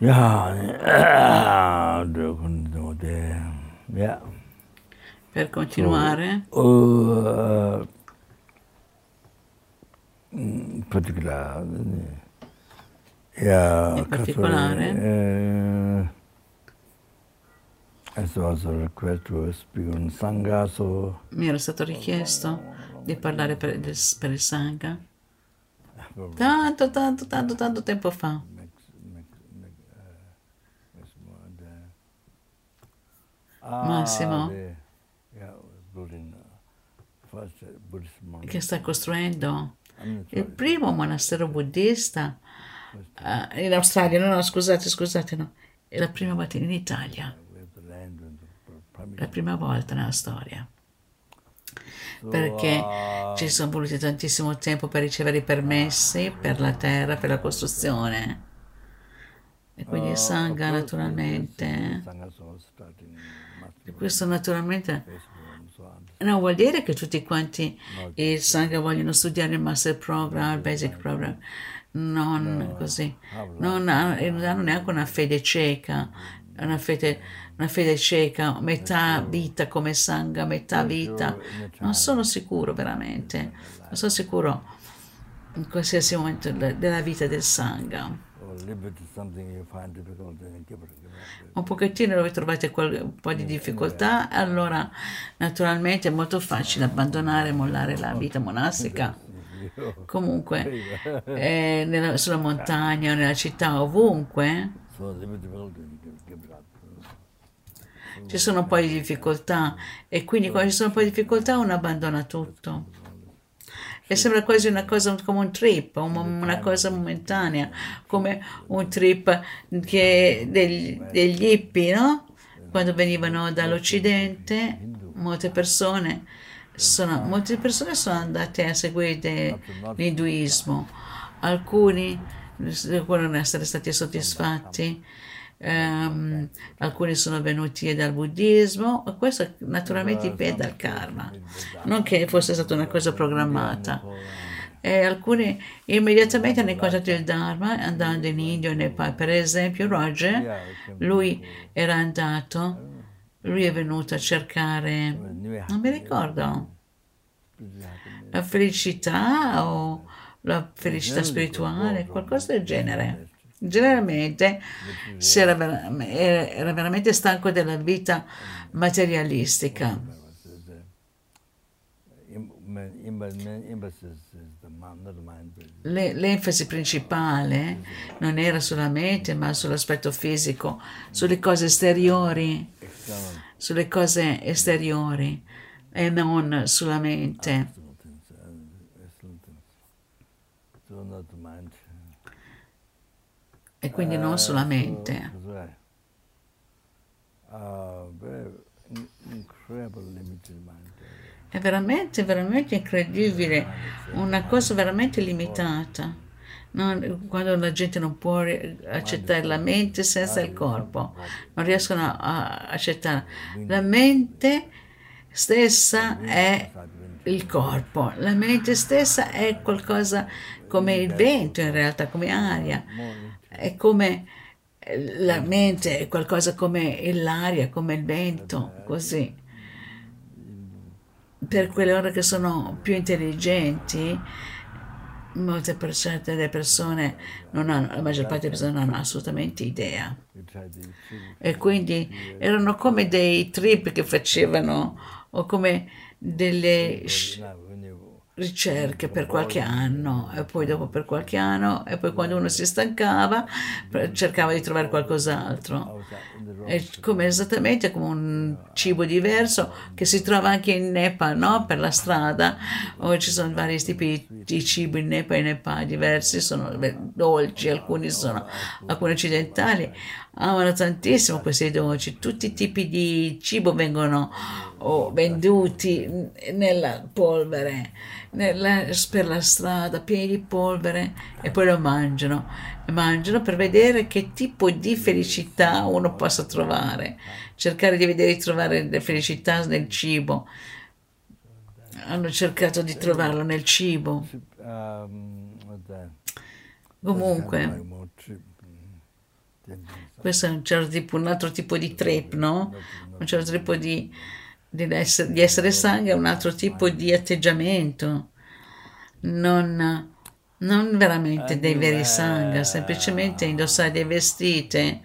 Ja, eh, Ja. Per continuare, in particolare, ja, In particolare? eh, as was a request to speak on Sangha, so mi era stato richiesto di parlare per, per il Sangha tanto, tanto, tanto, tanto tempo fa. Massimo. Ah, the- yeah, uh, uh, Buddhist monk. che sta costruendo not il primo monastero buddista eh, in Australia. No, no, scusate, scusate, no. È la prima volta in Italia, permission. la prima volta nella storia. Perché uh, ci sono voluti tantissimo tempo per ricevere i permessi per la terra, per la costruzione. E quindi uh, il Sangha, naturalmente. Questo naturalmente non vuol dire che tutti quanti il Sangha vogliono studiare il Master Program, il Basic Program. Non così. Non ha- non hanno neanche una fede cieca, una fede, una fede cieca, metà vita come Sangha, metà vita. Non sono sicuro veramente, non sono sicuro in qualsiasi momento de- della vita del Sangha. Un pochettino dove trovate un po' di difficoltà, allora naturalmente è molto facile abbandonare e mollare la vita monastica. Comunque, eh, nella- sulla montagna, nella città, ovunque, ci sono un po' di difficoltà. E quindi quando ci sono un po' di difficoltà uno abbandona tutto. E sembra quasi una cosa come un trip, un- una cosa momentanea, come un trip che degli, degli hippie, no? Quando venivano dall'occidente, molte persone sono, molte persone sono andate a seguire l'induismo, alcuni devono essere stati soddisfatti, ehm, alcuni sono venuti dal buddismo, e questo naturalmente dipende dal karma, non che fosse stata una cosa programmata. E alcuni immediatamente hanno incontrato il Dharma andando in India in Nepal. Per esempio, Roger, lui era andato, lui è venuto a cercare, non mi ricordo, la felicità o la felicità spirituale, qualcosa del genere. Generalmente si era, vera- era- era veramente stanco della vita materialistica. Le- l'enfasi principale non era sulla mente, ma sull'aspetto fisico, sulle cose esteriori, sulle cose esteriori e non sulla mente. E quindi non sulla mente. That's right. Very in- incredible limited mind. È veramente, veramente incredibile, una cosa veramente limitata. Non- quando la gente non può accettare la mente senza il corpo, non riescono a accettare. La mente stessa è il corpo, la mente stessa è qualcosa come il vento in realtà, come aria, è come la mente è qualcosa come l'aria, come il vento, così. per quelle ore che sono più intelligenti, molte persone, delle persone non hanno, la maggior parte delle persone non hanno assolutamente idea. E quindi erano come dei trip che facevano o come delle ricerche per qualche anno e poi dopo per qualche anno e poi quando uno si stancava cercava di trovare qualcos'altro. È come esattamente come un cibo diverso che si trova anche in Nepal, no? Per la strada, o ci sono vari tipi di cibo in Nepal in Nepal diversi, sono dolci, alcuni sono, alcuni occidentali amano tantissimo questi dolci, tutti i tipi di cibo vengono oh, venduti nella polvere, nella- per la strada, pieni di polvere e poi lo mangiano mangiano per vedere che tipo di felicità uno possa trovare, cercare di vedere di trovare la felicità nel cibo. Hanno cercato di trovarlo nel cibo. The Comunque. Questo è un, certo tipo, un altro tipo di trip, no? Un certo tipo di, di, essere, di essere sangue è un altro tipo di atteggiamento. Non, non veramente dei veri sangha, semplicemente indossare dei vestiti,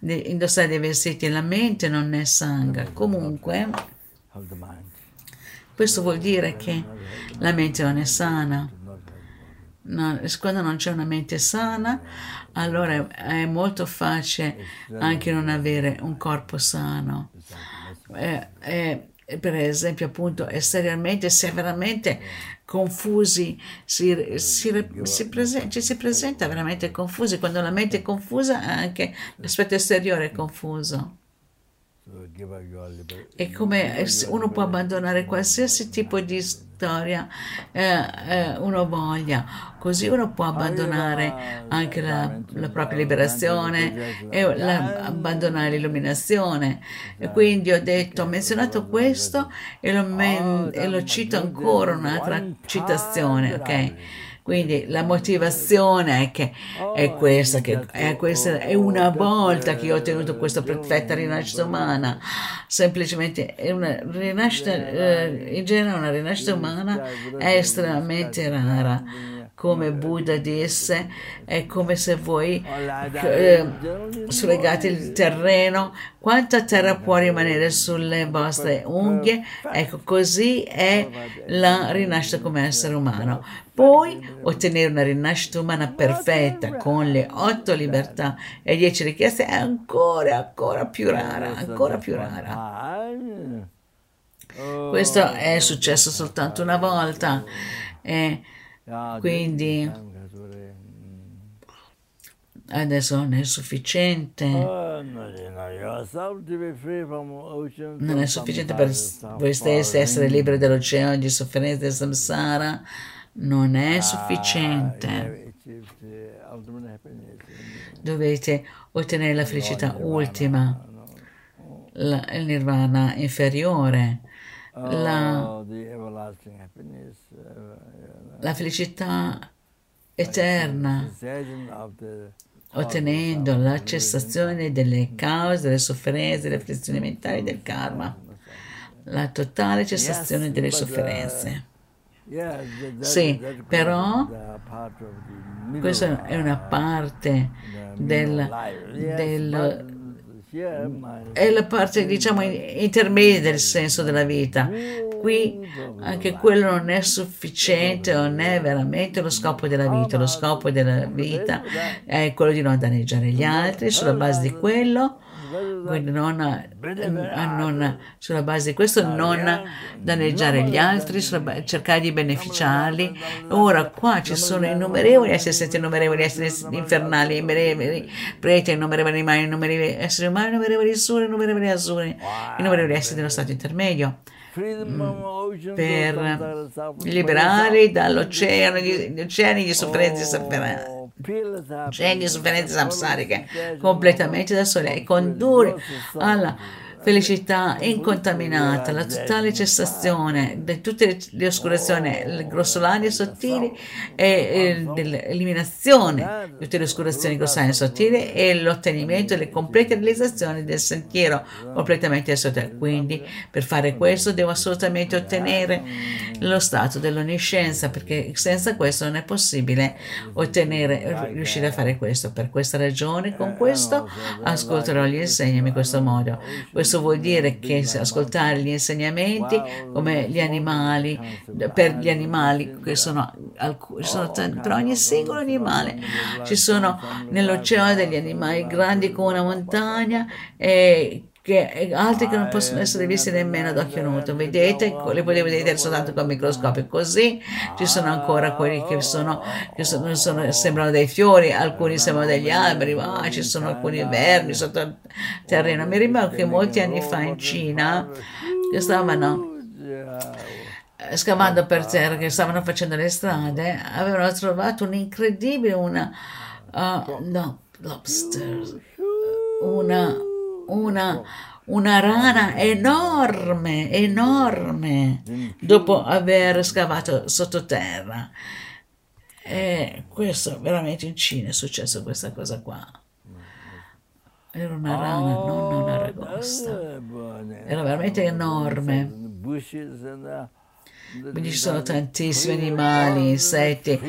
indossare dei vestiti, la mente non è sangha. Comunque, questo vuol dire che la mente non è sana. No, quando non c'è una mente sana, allora è molto facile anche non avere un corpo sano. Eh, eh, per esempio, appunto, esteriormente, se veramente confusi, si, si, si prese, ci si presenta veramente confusi. Quando la mente è confusa, anche l'aspetto esteriore è confuso. E come uno può abbandonare qualsiasi tipo di storia eh, eh, uno voglia, così uno può abbandonare anche la, la propria liberazione e la, abbandonare l'illuminazione. E quindi ho detto, ho menzionato questo e lo, men, e lo cito ancora un'altra citazione, ok? Quindi la motivazione è che è oh, questa, che è, questa, è una volta che io ho ottenuto questa perfetta rinascita umana, semplicemente è una rinascita, eh, in genere una rinascita umana è estremamente rara come Buddha disse, è come se voi eh, sfregate il terreno, quanta terra può rimanere sulle vostre unghie? Ecco, così è la rinascita come essere umano. Poi ottenere una rinascita umana perfetta con le otto libertà e dieci richieste è ancora, ancora più rara, ancora più rara. Questo è successo soltanto una volta. Eh, quindi adesso non è sufficiente. Non è sufficiente per voi stessi essere liberi dall'oceano di sofferenza del samsara. Non è sufficiente. Dovete ottenere la felicità ultima, la, il nirvana inferiore la, oh, la felicità eterna, ottenendo la cessazione delle cause, delle sofferenze, delle afflizioni mentali del karma, la totale cessazione delle sofferenze. Sì, però questa è una parte del, del è la parte diciamo intermedia del senso della vita. Qui anche quello non è sufficiente, non è veramente lo scopo della vita. Lo scopo della vita è quello di non danneggiare gli altri, sulla base di quello quindi non, non, sulla base di questo non danneggiare gli altri, cercare di beneficiarli. Ora qua ci sono innumerevoli esseri innumerevoli esseri infernali, innumerevoli preti, innumerevoli animali, innumerevoli esseri umani, innumerevoli suri, innumerevoli azzurri, innumerevoli esseri dello stato intermedio mm, per liberarli dall'oceano, gli oceani di sofferenze e sofferenze c'è di sofferenze samsariche completamente da sole e condurre alla felicità incontaminata, la totale cessazione di tutte le oscurazioni grossolane e sottili e l'eliminazione di tutte le oscurazioni grossolane e sottili e l'ottenimento delle complete realizzazioni del sentiero completamente sottile. Quindi per fare questo devo assolutamente ottenere lo stato dell'onniscienza perché senza questo non è possibile ottenere, riuscire a fare questo. Per questa ragione, con questo ascolterò gli insegnami in questo modo. Questo questo vuol dire che ascoltare gli insegnamenti come gli animali, per gli animali, che sono, sono per ogni singolo animale, ci sono nell'oceano degli animali grandi come una montagna e che altri che non possono essere visti nemmeno ad occhio nudo. Vedete, le potete vedere soltanto con microscopio. Così ci sono ancora quelli che, sono, che sono, sono, sembrano dei fiori, alcuni sembrano degli alberi, ma ci sono alcuni vermi sotto il terreno. Mi ricordo che molti anni fa in Cina che stavano scavando per terra, che stavano facendo le strade, avevano trovato un'incredibile, una uh, no, lobster, una una, una rana enorme, enorme, dopo aver scavato sottoterra. E questo veramente in Cina è successo questa cosa qua. Era una rana, non una ragosta. Era veramente enorme. Quindi ci sono tantissimi animali, insetti,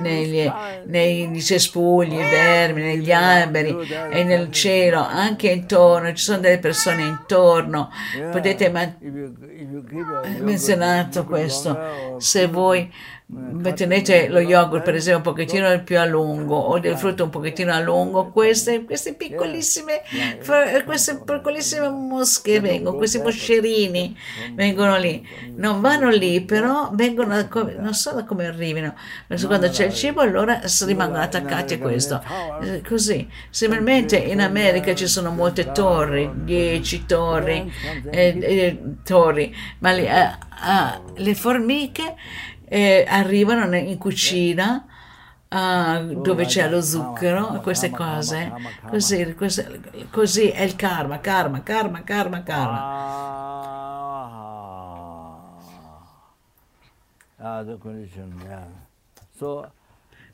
negli, nei cespugli, vermi, negli alberi e nel cielo, anche intorno, ci sono delle persone intorno. Potete man- menzionato questo, se voi tenete lo yogurt per esempio un pochettino più a lungo o del frutto un pochettino a lungo queste, queste piccolissime queste piccolissime mosche vengono questi moscerini vengono lì. non vanno lì però vengono non so da come arrivino. quando c'è il cibo allora rimangono attaccati a questo. eh, così. Similmente in America ci sono molte torri 10 torri eh, eh, torri ma li, eh, le formiche eh, arrivano in cucina uh, dove c'è lo zucchero, queste cose, così, così, così è il karma, karma, karma, karma, karma. Ah, the condition, yeah. So,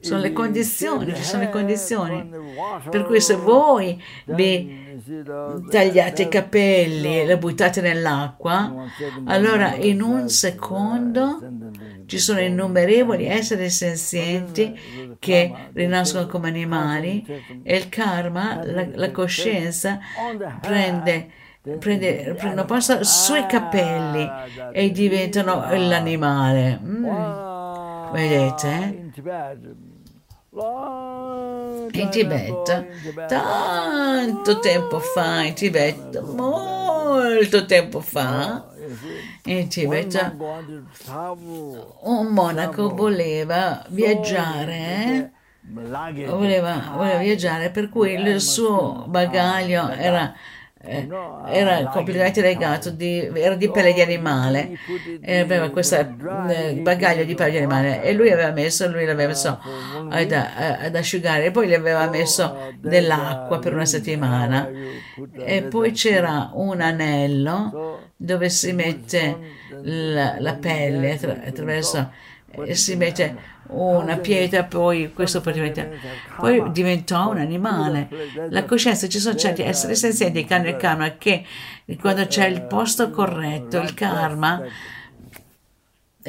sono le condizioni, ci sono le condizioni. Per cui se voi vi tagliate i capelli e le buttate nell'acqua, allora in un secondo ci sono innumerevoli esseri senzienti che rinascono come animali e il karma, la, la coscienza, prende prende, prendono posto sui capelli e diventano l'animale. Mm. Vedete? In Tibet, tanto tempo fa, in Tibet, molto tempo fa, in Tibet, un monaco voleva viaggiare, voleva, voleva viaggiare, per cui il suo bagaglio era eh, era completamente legato, di, era di pelle di animale, e aveva questo eh, bagaglio di pelle di animale. E lui aveva messo, lui l'aveva messo ad, ad asciugare. E poi gli aveva messo dell'acqua per una settimana. e poi c'era un anello dove si mette la, la pelle attraverso si mette una pietra, poi questo praticamente, poi diventò un animale. La coscienza, ci sono certi esseri senzienti che hanno il karma che quando c'è il posto corretto, il karma,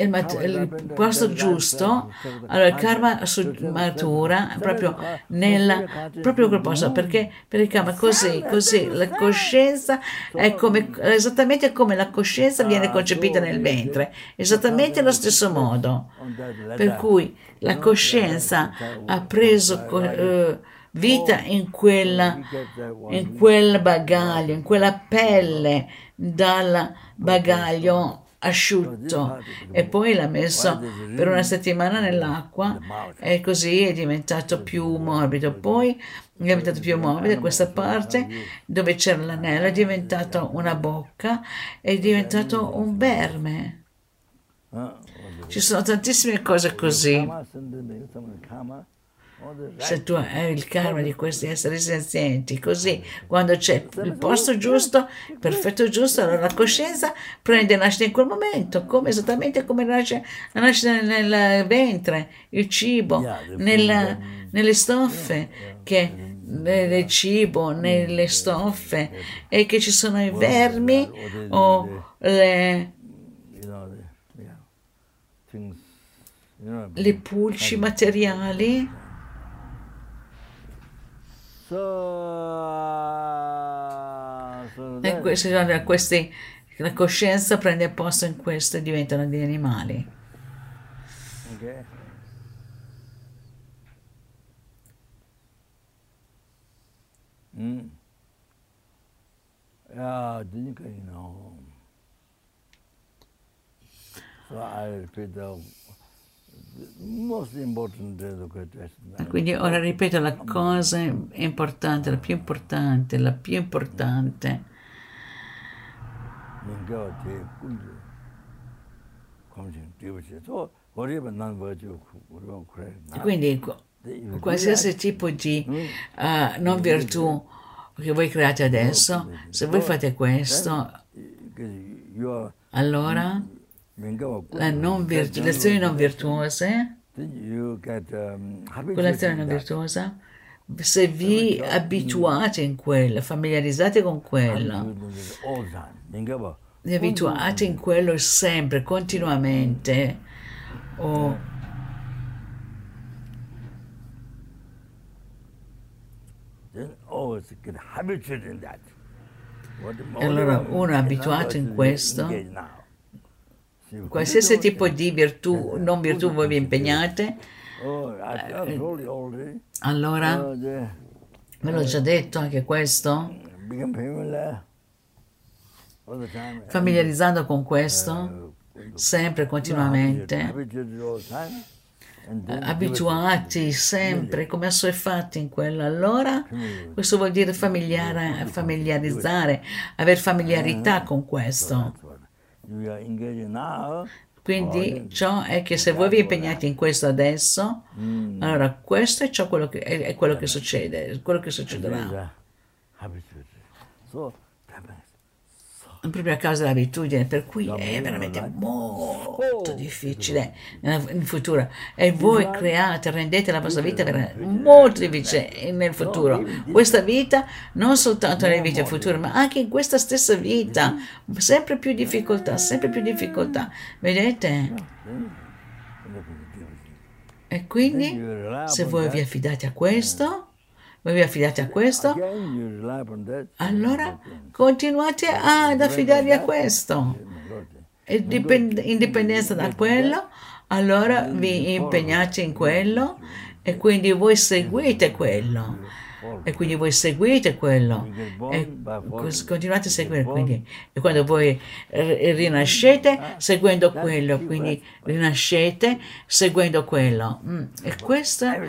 il, mat- il, posto giusto, allora il karma matura proprio, nella, proprio quel posto, perché per il karma così, così, la coscienza è come, esattamente come la coscienza viene concepita nel ventre, esattamente allo stesso modo, per cui la coscienza ha preso... Uh, vita in, quella, in quel bagaglio, in quella pelle dal bagaglio asciutto e poi l'ha messo per una settimana nell'acqua e così è diventato più morbido. Poi è diventato più morbido questa parte dove c'era l'anello è diventato una bocca, è diventato un verme. Ci sono tantissime cose così se tu hai il karma di questi esseri senzienti, così quando c'è il posto giusto, il perfetto giusto, allora la coscienza prende nascita in quel momento, come, esattamente come nasce la nascita nel ventre, il cibo, nella, nelle stoffe, che nel cibo, nelle stoffe, e che ci sono i vermi o le le pulci materiali e questi, questi, la coscienza prende posto in questo e diventano degli animali. Okay. Mm. Yeah, didn't you know? So I repeat the quindi ora ripeto la cosa importante, la più importante, la più importante. Quindi qualsiasi tipo di uh, non virtù che voi create adesso, se voi fate questo, allora la non virtu- le azioni non virtuose, azioni non virtuose se vi abituate in quello, familiarizzate con. Think vi abituate in quello sempre, continuamente, o E allora uno è abituato in questo. Qualsiasi tipo di virtù, non virtù voi vi impegnate, Oh, told you already. allora ve l'ho già detto anche questo, familiarizzando con questo, sempre, continuamente, abituati sempre come assuefatti in quello. Allora questo vuol dire familiarizzare, aver familiarità con questo. Quindi ciò è che se voi vi impegnate in questo adesso, Mm. allora questo è, ciò quello che, è, quello che succede, quello che succederà. a habituated. So that makes proprio a causa dell'abitudine, per cui è veramente molto difficile nel in futuro. E voi create, rendete la vostra vita molto difficile nel futuro. Questa vita, non soltanto nelle vite future, ma anche in questa stessa vita, sempre più difficoltà, sempre più difficoltà. Vedete? E quindi, se voi vi affidate a questo, voi vi affidate a questo, allora continuate ad affidarvi a questo. E dipend- in dipendenza da quello, allora vi impegnate in quello e quindi voi seguite quello. E quindi voi seguite quello e continuate a seguire quindi e quando voi rinascete seguendo quello quindi rinascete seguendo quello Mm, e questa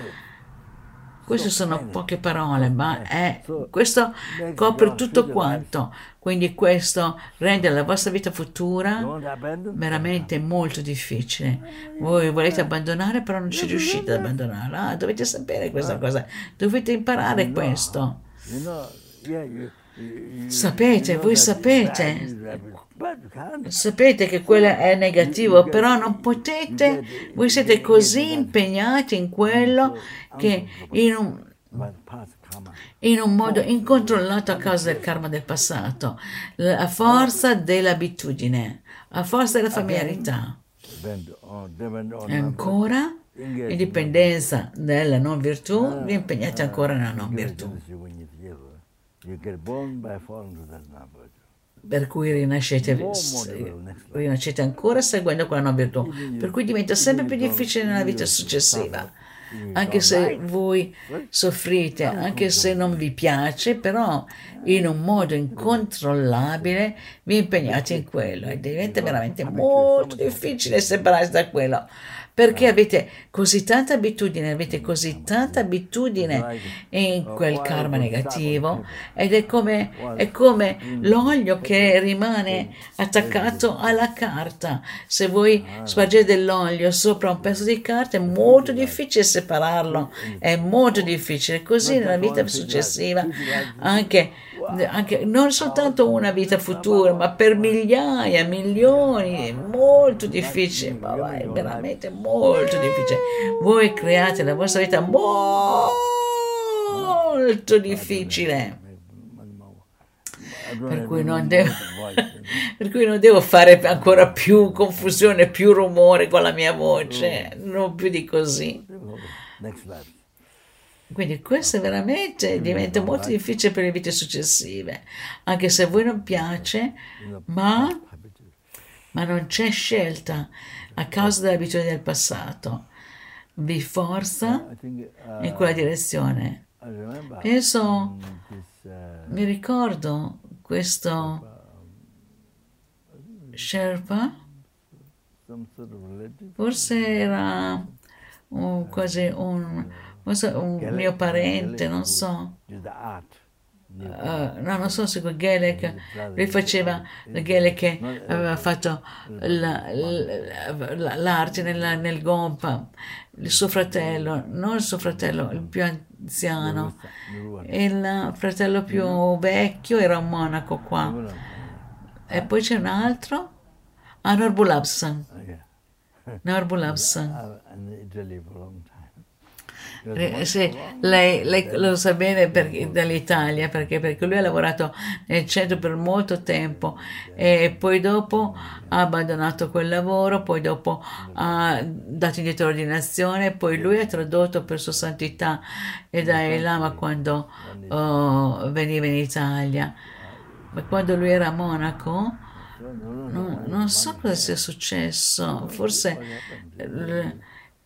queste sono poche parole, ma è, questo copre tutto quanto. Quindi questo rende la vostra vita futura veramente molto difficile. Voi volete abbandonare, però non ci riuscite ad abbandonarla. Ah, dovete sapere questa cosa, dovete imparare questo. Sapete, voi sapete. Sapete che quello è negativo, però non potete, voi siete così impegnati in quello che in un, in un modo incontrollato a causa del karma del passato, a forza dell'abitudine, a forza della familiarità. E ancora, in dipendenza della non virtù, vi impegnate ancora nella non virtù. Per cui rinascete, rinascete ancora seguendo quella non virtù. Per cui diventa sempre più difficile nella vita successiva. Anche se voi soffrite, anche se non vi piace, però in un modo incontrollabile vi impegnate in quello e diventa veramente molto difficile separarsi da quello perché avete così tanta abitudine, avete così tanta abitudine in quel karma negativo ed è come, è come l'olio che rimane attaccato alla carta. Se voi spargete dell'olio sopra un pezzo di carta è molto difficile separarlo, è molto difficile. Così nella vita successiva, anche, anche non soltanto una vita futura, ma per migliaia, milioni, è molto difficile, ma è veramente molto difficile. Voi create la vostra vita molto difficile. Per cui, non devo, per cui non devo fare ancora più confusione, più rumore con la mia voce, non più di così. Life. Quindi questo veramente diventa molto difficile per le vite successive, anche se a voi non piace, ma, ma non c'è scelta a causa dell'abitudine del passato. Vi forza uh, in quella direzione. Penso, uh, mi ricordo questo Sherpa, relative. forse era un, quasi un, un mio parente, non so. Uh, no, non so se quel Gelec, lui faceva Gelec che aveva fatto la- la- la- l'arte nella- nel Gompa, il suo fratello, non il suo fratello, il più anziano, il fratello più vecchio era un monaco qua. E poi c'è un altro, ah, Norbulabsan. Norbulabsan. Uh, in Italy for a long time. Eh, sì, lei, lei lo sa bene perché- dall'Italia perché, perché lui ha lavorato nel centro per molto tempo e poi dopo ha abbandonato quel lavoro, poi dopo ha dato indietro l'ordinazione, poi lui ha tradotto per Sua Santità e Dalai Lama quando oh, veniva in Italia. Ma quando lui era a Monaco, non, non so cosa sia successo, forse eh,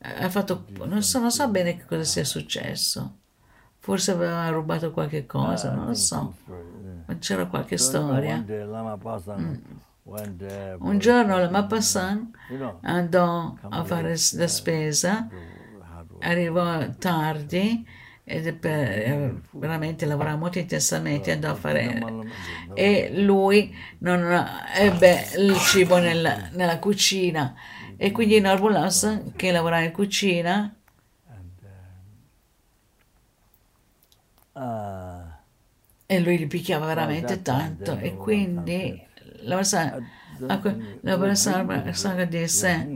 ha fatto, non so, non so bene che cosa sia successo. Forse aveva rubato qualche cosa, non lo so. Ma c'era qualche storia. There Un giorno la Mapassan know, andò a fare la spesa, arrivò tardi ed per, eh, veramente lavorava molto intensamente, andò a fare e lui non ebbe il cibo nella, nella cucina e quindi Norbulas che lavorava in cucina Ah, e lui li picchiava veramente tanto e quindi la Mapassan a que- la Mapassan disse.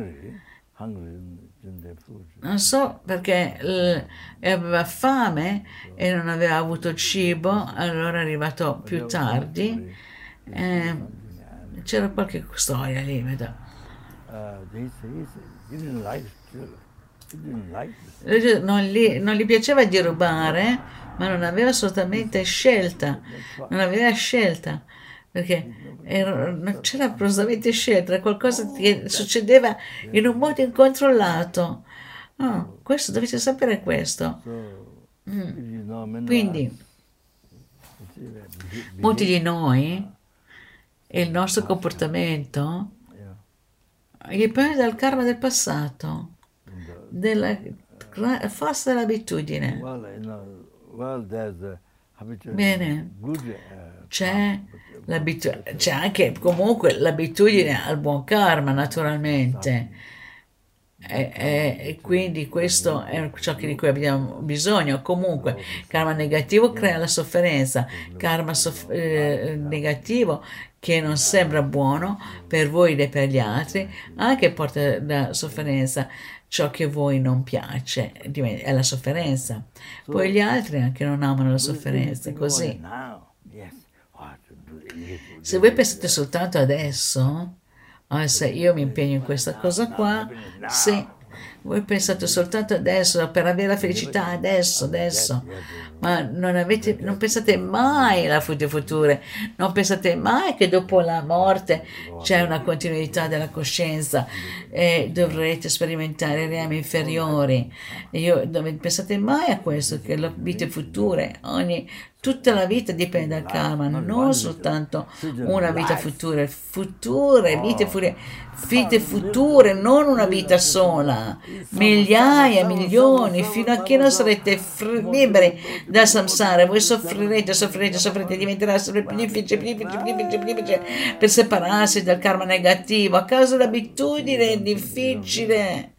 Non so perché aveva fame e non aveva avuto cibo, allora è arrivato più tardi. eh, c'era qualche storia lì, vedo. Non gli, non gli piaceva di rubare, ma non aveva assolutamente scelta. Non aveva scelta. Perché era- non c'era assolutamente scelta, era qualcosa che succedeva in un modo incontrollato. Oh, questo dovete sapere questo. Men Quindi, molti di noi, il nostro comportamento dipende dal karma del passato, della forza dell'abitudine. Bene. Uh, C'è, l'abitu- c'è anche comunque l'abitudine al buon karma, naturalmente. E, e- e quindi questo è ciò di cui abbiamo bisogno. Comunque, karma negativo crea la sofferenza, karma soff- eh, negativo che non sembra buono per voi e per gli altri, anche porta la sofferenza. Ciò che a voi non piace è la sofferenza. Poi gli altri anche non amano la sofferenza, così. Oh. Se voi pensate soltanto adesso, ah, se io mi impegno in questa cosa qua, sì, voi pensate soltanto adesso per avere la felicità adesso, adesso, ma non, avete, non pensate mai alla future, non pensate mai che dopo la morte c'è una continuità della coscienza e dovrete sperimentare reami inferiori. Io, non pensate mai a questo, che le vite future, ogni, tutta la vita dipende dal karma, non soltanto una vita futura, future, vite future, vite future, non una vita sola, migliaia, milioni, fino a che non sarete fr- liberi dal samsara, voi soffrirete, soffrirete, soffrirete, diventerà sempre più difficile, più difficile, più difficile, più difficile per separarsi dal karma negativo, a causa dell'abitudine difficile.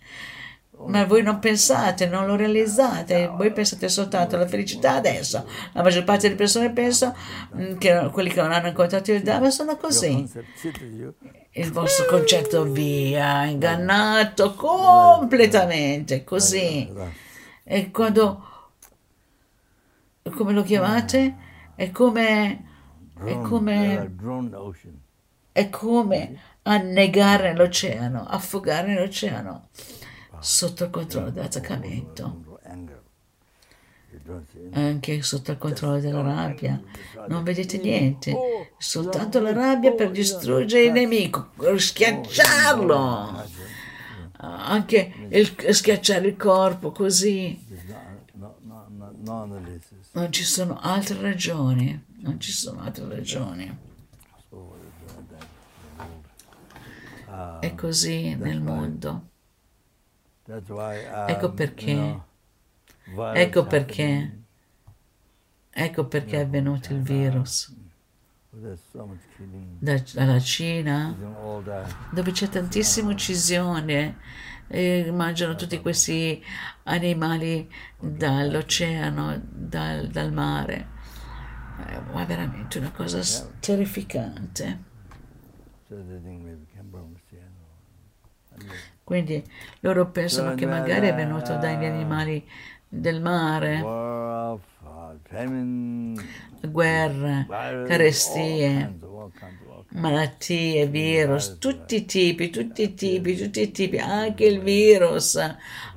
Ma voi non pensate, non lo realizzate, voi pensate soltanto alla felicità adesso. La maggior parte delle persone pensa mm, che quelli che non hanno incontrato il Dhamma sono così. Il vostro concetto via, ingannato completamente, così. E quando, come lo chiamate? È come, è come, ocean. è come annegare l'oceano, affogare nell'oceano sotto il controllo dell'attaccamento. Anche sotto il controllo della rabbia. Non vedete niente, soltanto la rabbia per distruggere il nemico, schiacciarlo. Anche il, schiacciare il corpo così. Non ci sono altre ragioni, non ci sono altre ragioni. È così nel mondo. Ecco um, perché- Ecco perché, ecco perché è avvenuto il virus. Da- dalla Cina, dove c'è tantissima uccisione, e mangiano tutti questi animali dall'oceano, dal, dal mare. Eh, Ma è veramente una cosa terrificante. So they think maybe came from Oceano. Quindi loro pensano che magari è venuto dagli animali del mare, guerre, carestie, malattie, virus, tutti i tipi, tutti i tipi, tutti i tipi, anche il virus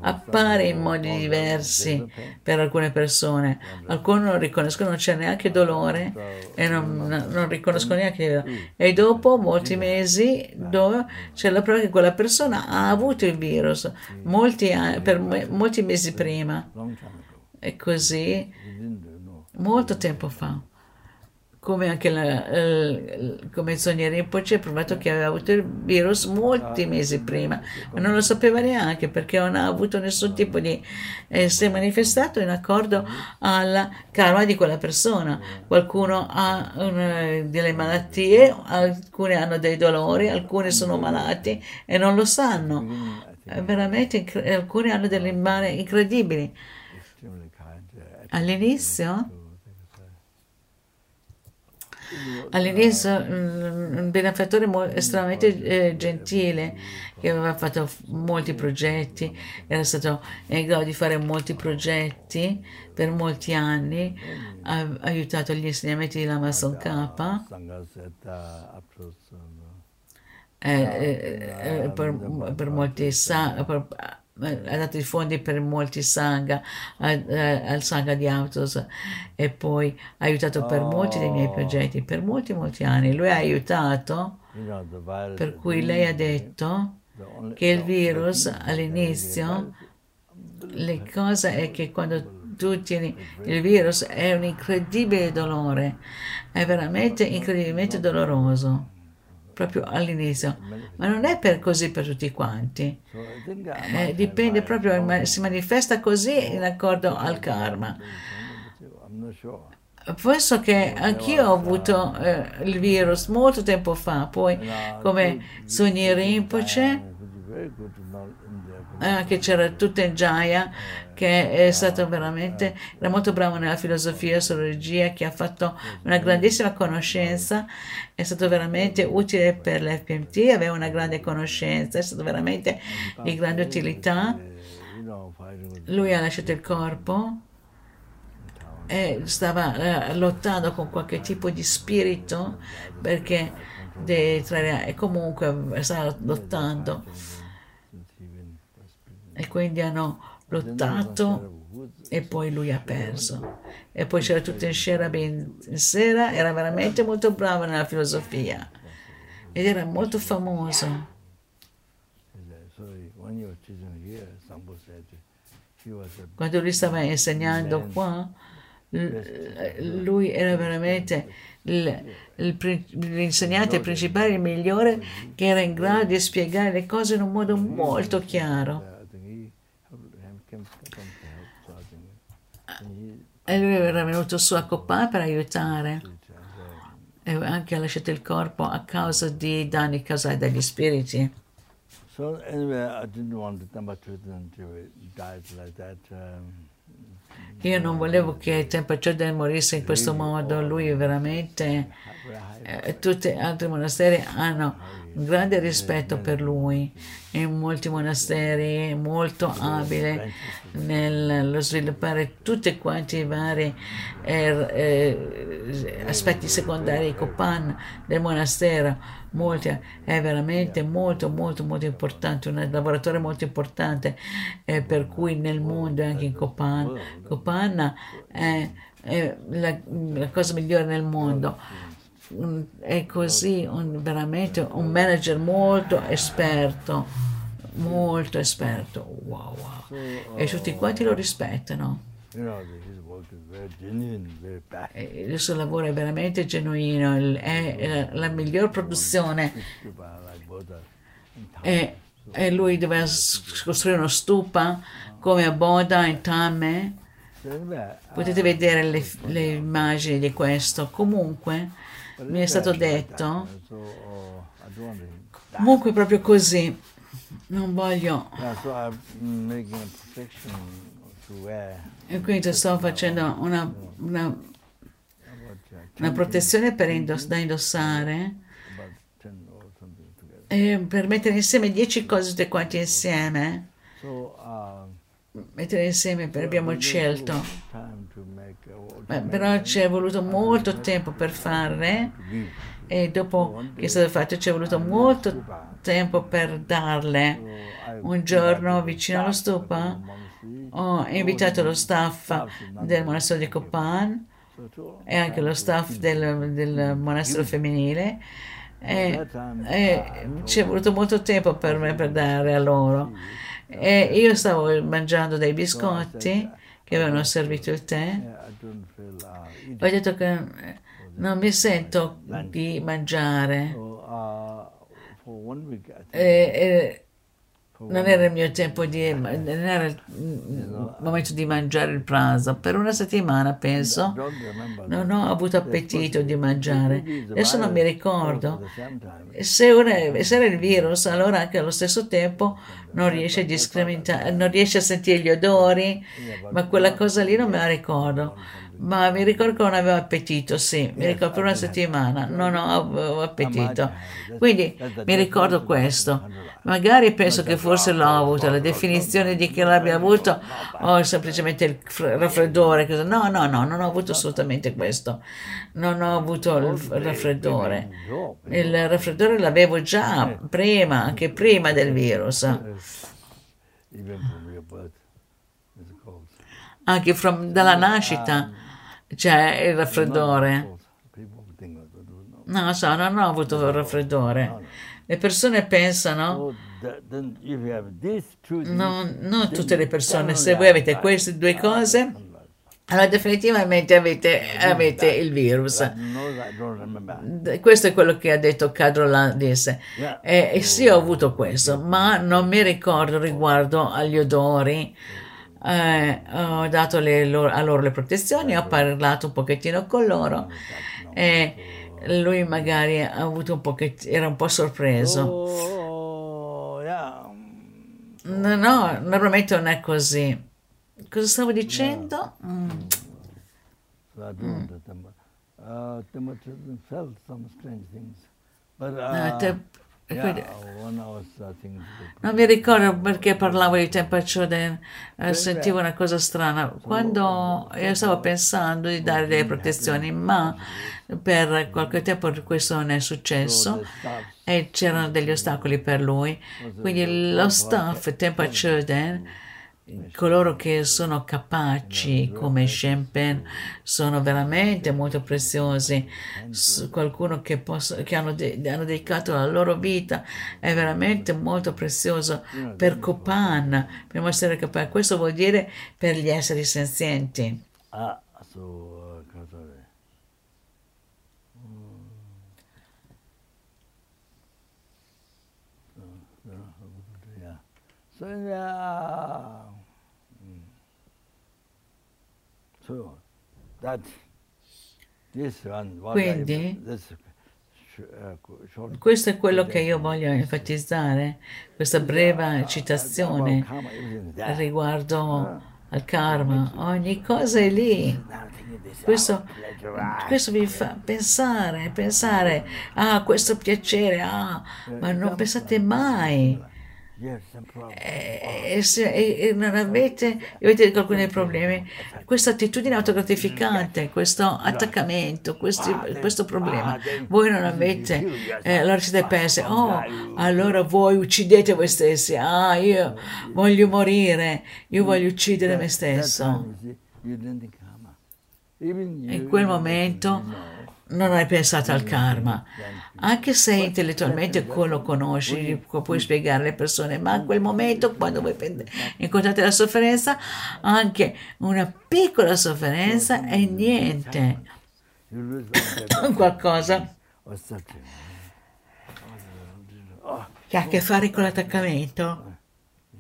appare in modi diversi per alcune persone. Alcuni non riconoscono, non c'è neanche dolore e non, non riconoscono neanche il virus. E dopo molti mesi dove c'è la prova che quella persona ha avuto il virus molti, per molti mesi prima. E così molto tempo fa. Come anche la, il- come Sonia Rinpoche ha provato che aveva avuto il virus molti mesi prima, ma non lo sapeva neanche perché non ha avuto nessun tipo di... eh, si è manifestato in accordo al karma di quella persona. Qualcuno ha una- delle malattie, alcuni hanno dei dolori, alcuni sono malati e non lo sanno. È veramente, alcuni hanno delle male incredibili. uh, All'inizio. All'inizio mm, un benefattore estremamente eh, gentile che aveva fatto molti progetti, era stato in grado di fare molti progetti per molti anni, ha aiutato gli insegnamenti di Lama Tsongkhapa eh, eh, eh, per, per molti per- ha dato i fondi per molti sangha al, al sangha di Autos e poi ha aiutato per molti dei miei progetti per molti molti anni. Lui ha aiutato you know, per cui lei ha detto only- che il virus all'inizio la cosa è che quando tu tieni il virus è un incredibile dolore è veramente incredibilmente doloroso proprio all'inizio ma non è per così per tutti quanti eh, dipende proprio, si manifesta così in accordo al karma. Penso che anch'io ho avuto eh, il virus molto tempo fa, poi come Sogni Rinpoche, eh, che c'era tutta in Jaya, che è stato veramente, era molto bravo nella filosofia, astrologia, che ha fatto una grandissima conoscenza, è stato veramente utile per l'FPMT, aveva una grande conoscenza, è stato veramente di grande utilità. uh, Lui ha lasciato il corpo e stava eh, lottando con qualche tipo di spirito perché dei tre- e comunque stava lottando e quindi hanno lottato e poi lui ha perso e poi c'era tutto in Sherabe in, in sera era veramente molto bravo nella filosofia ed era molto famoso quando lui stava insegnando qua lui era veramente l'insegnante principale, il migliore, che era in grado di spiegare le cose in un modo molto chiaro. E lui era venuto su a Copan per aiutare e anche ha lasciato il corpo a causa di danni causati dagli spiriti. So anyway, like. Um, Io non volevo che Tempacciode morisse in questo modo, lui veramente, eh, tutti gli altri monasteri hanno un grande rispetto per lui, in molti monasteri è molto abile nello sviluppare tutti quanti i vari eh, eh, aspetti secondari Copan del monastero, molti, è veramente molto molto molto importante, un lavoratore molto importante eh, per cui nel mondo anche in Copan, Copan è, è la, la cosa migliore nel mondo è così un- veramente un manager molto esperto molto esperto. Wow wow. E tutti quanti lo rispettano. You know, the- his work is very genuine, very passionate. E il suo lavoro è veramente genuino è la, la miglior produzione. E, e lui doveva s- costruire uno stupa come a Boda in Tame potete vedere le, le immagini di questo. Comunque mi è stato detto. want to comunque proprio così. Non voglio wear. E quindi sto facendo una, una, una 10 protezione per indos- da indossare. About 10 or something together. e per mettere insieme 10 cose tutte quante insieme. Uh, mettere insieme, per- abbiamo scelto, però ci è voluto molto tempo per farle. E dopo che è stato fatto ci è voluto molto tempo per darle. Un giorno vicino allo stupa ho invitato lo staff del monastero di Copan e anche lo staff del, del monastero femminile. E, e ci è voluto molto tempo per me per dare a loro. E io stavo mangiando dei biscotti che avevano servito il tè ho detto che non mi sento di mangiare. I think, e, e non era il mio tempo di non era il mm, momento di mangiare il pranzo. Per una settimana penso non ho avuto appetito di mangiare. adesso non mi ricordo. se, una- se era il virus allora anche allo stesso tempo non riesce a discriminare non riesce a sentire gli odori ma quella cosa lì non me la ricordo ma mi ricordo che non avevo appetito sì mi ricordo per una settimana. Non ho avevo appetito. quindi mi ricordo questo. magari penso che forse l'ho avuto la definizione di che l'abbia avuto o semplicemente il fr- raffreddore no no no non ho avuto assolutamente questo. Non ho avuto il raffreddore. il raffreddore l'avevo già prima, anche prima del virus, it's called. anche from- dalla nascita c'è il raffreddore. No. No, so, non ho avuto il raffreddore. Le persone pensano, these two, non, tutte le persone, se voi avete queste due cose, allora definitivamente avete, avete il virus. No. Questo è quello che ha detto Cadrola disse. E, e sì, ho avuto questo, ma non mi ricordo riguardo agli odori. Eh, ho dato le loro- a loro le protezioni, ho parlato un pochettino con loro e lui magari ha avuto un pochettino, era un po' sorpreso. Oh, No, no, normalmente non è così. Cosa stavo dicendo? Mm. Remember. Uh, Non mi ricordo perché parlavo di Temperature, eh, sentivo una cosa strana. Quando io stavo pensando di dare delle protezioni, ma per qualche tempo questo non è so successo e c'erano degli ostacoli per lui. Quindi lo staff Temperature, coloro che sono capaci come Champagne sono veramente molto preziosi. Qualcuno che, posso- che hanno, de- hanno dedicato la loro vita è veramente molto prezioso per Copan, per essere capaci. Questo vuol dire per gli esseri senzienti. Ah, So, yeah. mm. So, that, this one, what I, Quindi? uh, Questo è quello che io voglio enfatizzare, questa breve citazione everything is there. riguardo al karma. Ogni cosa è lì. Questo, ah. questo vi fa pensare, pensare, ah, questo piacere, ah, ma non pensate mai. E, e se e- e non avete, avete alcuni problemi, questa attitudine autogratificante, questo attaccamento, questi- questo problema, voi non avete, eh, allora siete persi, oh, allora voi uccidete voi stessi, ah, io voglio morire, io voglio uccidere me stesso. In quel momento non hai pensato al karma, anche se intellettualmente lo conosci, puoi spiegare alle persone, ma in quel momento, quando voi incontrate la sofferenza, anche una piccola sofferenza è niente, qualcosa che ha a che fare con l'attaccamento.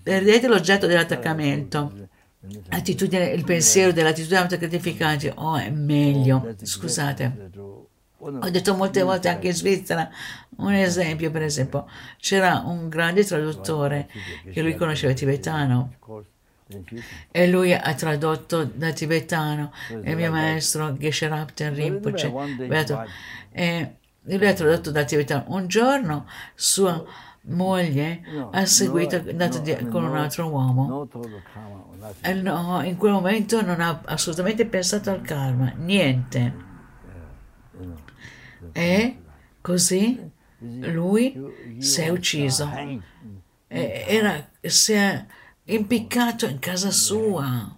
Perdete l'oggetto dell'attaccamento. L'attitudine, il pensiero dell'attitudine autogratificante, oh è meglio, scusate. Ho detto molte volte anche in Svizzera, un esempio per esempio, c'era un grande traduttore che lui conosceva il tibetano. e lui ha tradotto da tibetano. Il mio maestro Geshe Rapten Rinpoche, beato, e lui ha tradotto da tibetano. Un giorno sua moglie No, ha seguito, è no, mean, con un altro uomo. No, in quel momento non ha assolutamente pensato al karma, niente. E così You see, lui si è ucciso. hanged. E- Era, si è impiccato in casa sua.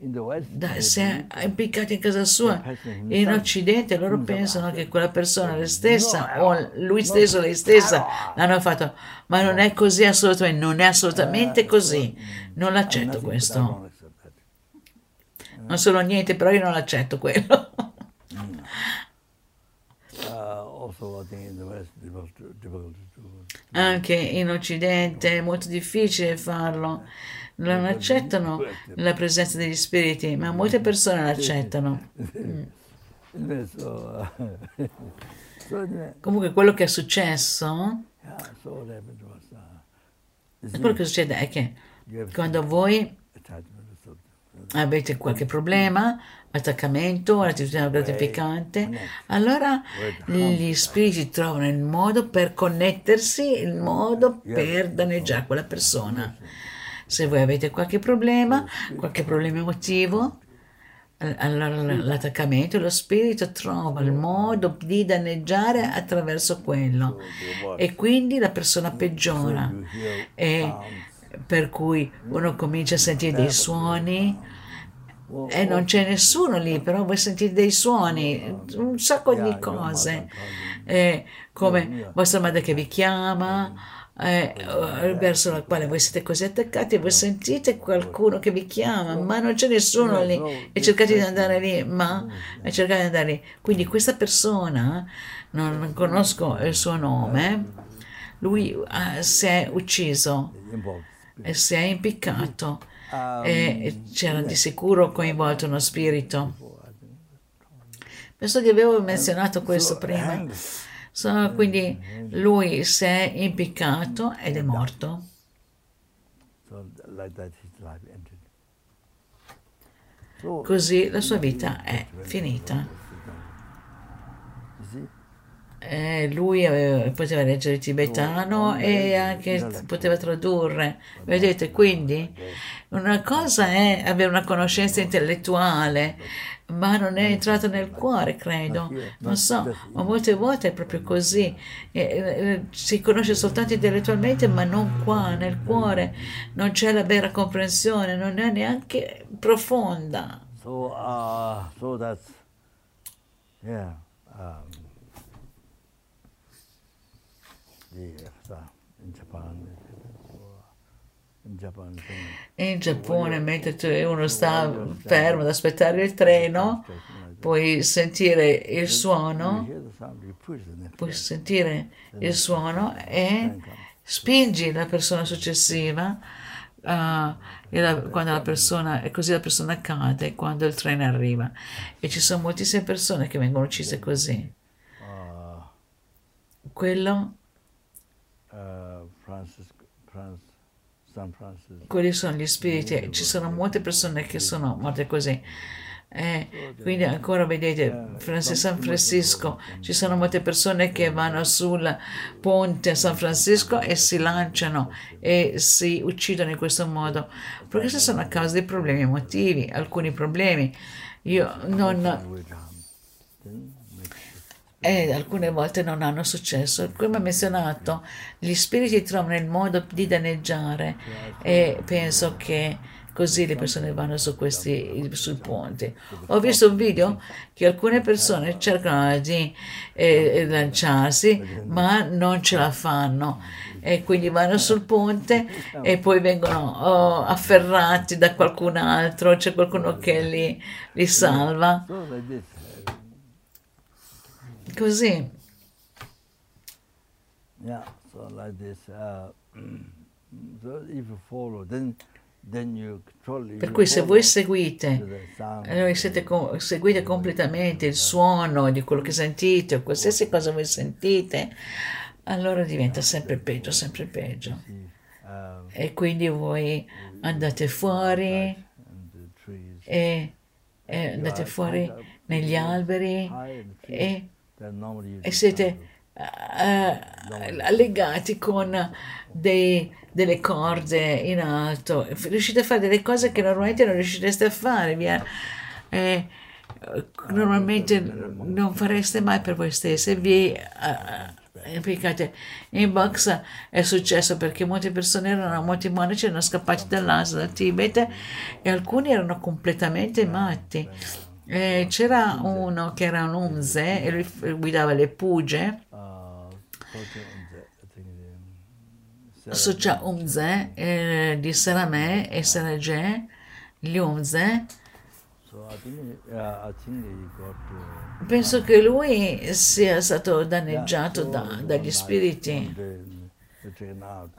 Da- si è impiccato in casa sua. In Occidente loro pensano che quella persona, lei stessa, o lui stesso, lei stessa, l'hanno fatto. Ma non è così assolutamente, non è assolutamente così. Non l'accetto questo. Non sono niente, però io non accetto quello. Uh, also, I think in the West, difficult to, difficult to do. Anche in Occidente è molto difficile farlo. Non accettano la presenza degli spiriti, ma molte persone l'accettano. Anyway, Comunque quello che è successo, see, quello che succede è che quando voi avete qualche problema, attaccamento, un'attitudine gratificante, allora gli spiriti trovano il modo per connettersi, il modo per danneggiare quella persona. Se voi avete qualche problema, qualche problema emotivo, all- allora l'attaccamento, lo spirito trova il modo di danneggiare attraverso quello. E quindi la persona peggiora. E per cui uno comincia a sentire dei suoni e non c'è nessuno lì, però voi sentite dei suoni, un sacco di cose, eh, come vostra madre che vi chiama, eh, eh, verso la quale voi siete così attaccati e voi sentite qualcuno che vi chiama, ma non c'è nessuno lì e cercate di andare lì, ma e cercate di andare lì. Quindi questa persona, non, conosco il suo nome, lui ah, si è ucciso e si è impiccato e c'era di sicuro coinvolto uno spirito. Penso di avevo menzionato questo prima. So, quindi lui si è impiccato ed è morto. Così la sua vita è finita. Eh, lui aveva- poteva leggere il tibetano e anche poteva tradurre. Vedete, quindi una cosa è avere una conoscenza intellettuale, ma non è entrato nel cuore, credo. Non so, ma molte volte è proprio così. Eh, eh, si conosce soltanto intellettualmente, ma non qua, nel cuore. Non c'è la vera comprensione, non è neanche profonda. so, uh, so that's, yeah, uh, in Giappone, mentre uno sta fermo ad aspettare il treno, puoi sentire il suono, puoi sentire il suono e spingi la persona successiva ah, e la- quando la persona, e così la persona cade quando il treno arriva. E ci sono moltissime persone che vengono uccise così. Uh, Quello, uh, Francis, Francis, San Francisco. Quelli sono gli spiriti. Ci sono molte persone che sono morte così. Eh, quindi ancora vedete, San Francisco, ci sono molte persone che vanno sul ponte a San Francisco e si lanciano e si uccidono in questo modo, perché questi sono a causa di problemi emotivi, alcuni problemi. Io non, With, um, then makes e alcune volte non hanno successo. Come ho menzionato, gli spiriti trovano il modo di danneggiare e penso che così le persone vanno su questi sui ponti. Ho visto un video che alcune persone cercano di eh, lanciarsi, ma non ce la fanno. E quindi vanno sul ponte e poi vengono oh, afferrati da qualcun altro, c'è qualcuno che li, li salva. So like this. uh, Così. Yeah, so like this. Uh, so if you follow, then then you totally. Per cui se voi seguite, allora siete co- seguite completamente il suono di quello che sentite o qualsiasi cosa voi sentite, allora diventa sempre peggio, sempre peggio. E quindi voi andate fuori e, e andate fuori negli alberi e, e siete sound eh, legati con dei, delle corde in alto. Riuscite a fare delle cose che normalmente non riuscireste a fare. Via. Eh, normalmente non fareste mai per voi stessi. Vi uh, implicate. In box è successo perché molte persone erano, molti monaci erano scappati dall'Asia, dal Tibet e alcuni erano completamente matti. Eh, c'era uno che era un unze e lui guidava le puge. Socia Umze eh, di Saramè e Saragè, gli Umze. Penso che lui sia stato danneggiato da, dagli spiriti.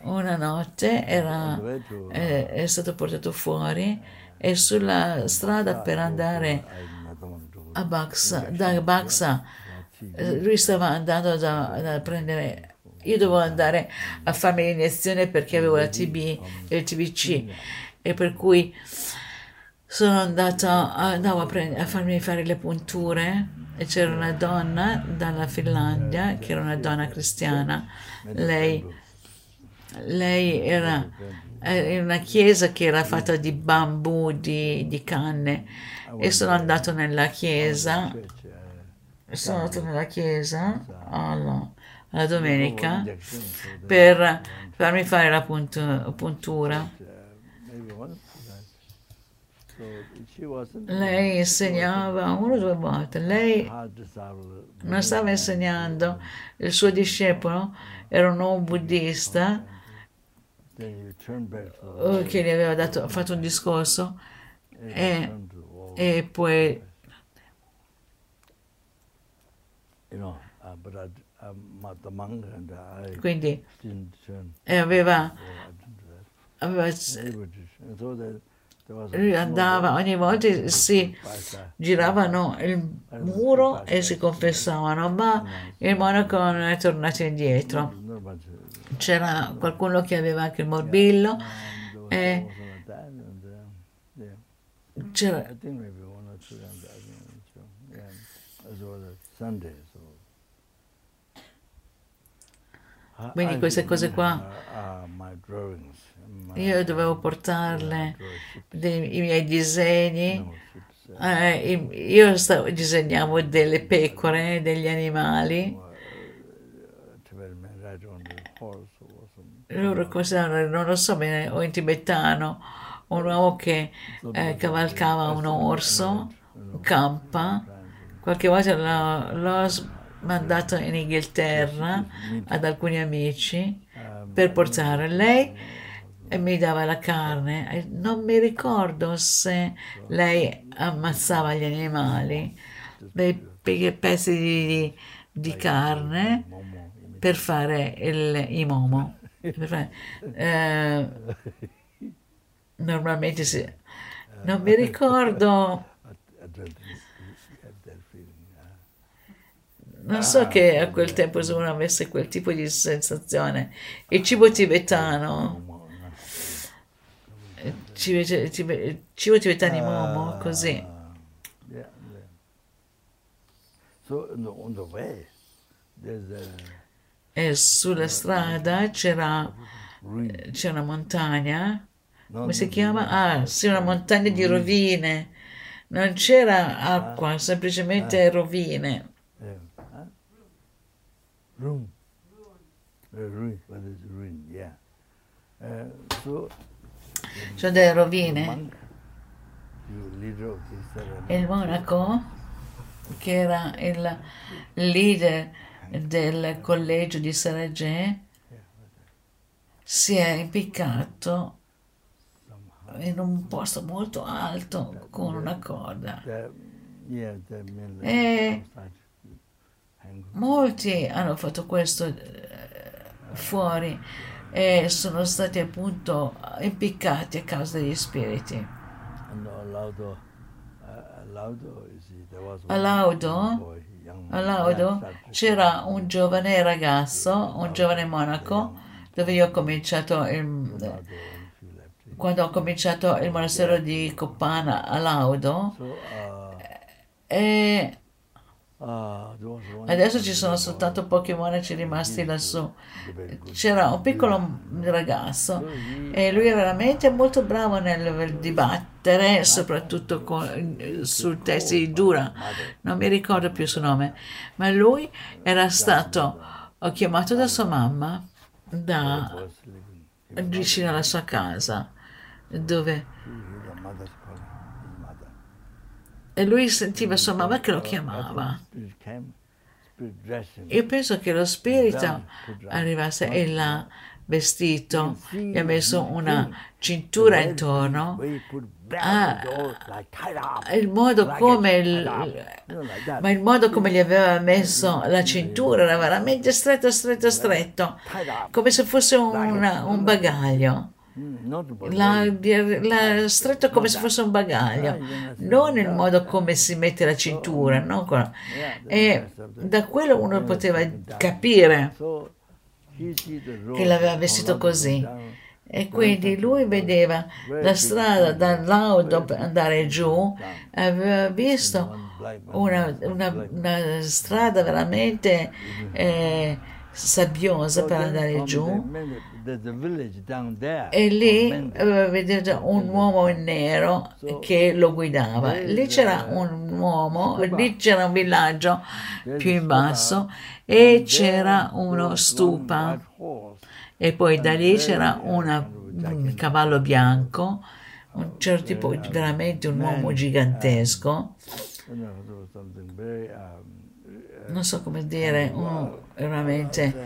Una notte era, eh, è stato portato fuori e sulla strada per andare a Baksa, da eh, lui stava andando da, da prendere io dovevo andare a farmi l'iniezione perché avevo la TB e il TBC e per cui sono andata andavo a, prend- a farmi fare le punture e c'era una donna dalla Finlandia che era una donna cristiana. lei, lei era in una chiesa che era fatta di bambù, di, di canne e sono andato nella chiesa. sono andato nella chiesa alla, alla domenica per farmi fare la punt- puntura. Lei insegnava una o due volte, lei non stava insegnando, il suo discepolo era un uomo buddista. Che gli aveva dato, fatto un discorso. E, e poi quindi aveva, aveva lui andava ogni volta si giravano il muro e si confessavano ma il monaco non è tornato indietro. C'era qualcuno che aveva anche il morbillo e c'era quindi queste cose qua io dovevo portarle dei, i miei disegni. Eh, io stavo, disegnavo delle pecore, degli animali. Loro considerano, non lo so bene, o in tibetano, un uomo che eh, cavalcava un orso, campa. Qualche volta l'ho, l'ho mandato in Inghilterra ad alcuni amici per portare lei mi dava la carne. Non mi ricordo se lei ammazzava gli animali, dei pezzi di, di carne per fare il, i momo. Eh, normalmente si, non mi ricordo. Non so che a quel tempo se uno avesse quel tipo di sensazione. Il cibo tibetano. Cibo, cibo, tibetano momo, così. E sulla strada c'era, c'è una montagna, come si chiama? Ah, sì, una montagna di rovine. Non c'era acqua, semplicemente rovine. Room. Ruin, what is ruin? Yeah. Uh, so sono delle rovine. E il monaco, che era il leader del collegio di Saragè, si è impiccato in un posto molto alto con una corda. E molti hanno fatto questo eh, fuori e sono stati appunto impiccati a causa degli spiriti. A Laudo, a Laudo? c'era un giovane ragazzo, un giovane monaco, dove io ho cominciato il, quando ho cominciato il monastero di Coppana a Laudo e there was one Adesso ci sono soltanto pochi monaci rimasti lassù. C'era un piccolo ragazzo e lui è veramente molto bravo nel dibattere, soprattutto con- sul test di Dura. Non mi ricordo più il suo nome, ma lui era stato chiamato da sua mamma da vicino alla sua casa, dove? E lui sentiva sua mamma che lo chiamava. Io penso che lo spirito arrivasse e l'ha vestito, gli ha messo una cintura intorno, Ah, il modo come il- ma il modo come gli aveva messo la cintura era veramente stretto, stretto, stretto, come se fosse una- un bagaglio. Mm, L'ha, l'ha stretto come se fosse un bagaglio, non il modo come si mette la cintura, no? Quello. E da quello uno poteva capire che l'aveva vestito così. E quindi lui vedeva la strada dall'auto per andare giù, aveva visto una, una- una strada veramente eh, sabbiosa per andare giù E lì aveva veduto un uomo in nero che lo guidava. Lì c'era un uomo, lì c'era un villaggio più in basso e c'era uno stupa. E poi da lì c'era una- un cavallo bianco, un certo tipo, veramente un uomo gigantesco, um, non so come dire, un- veramente, or some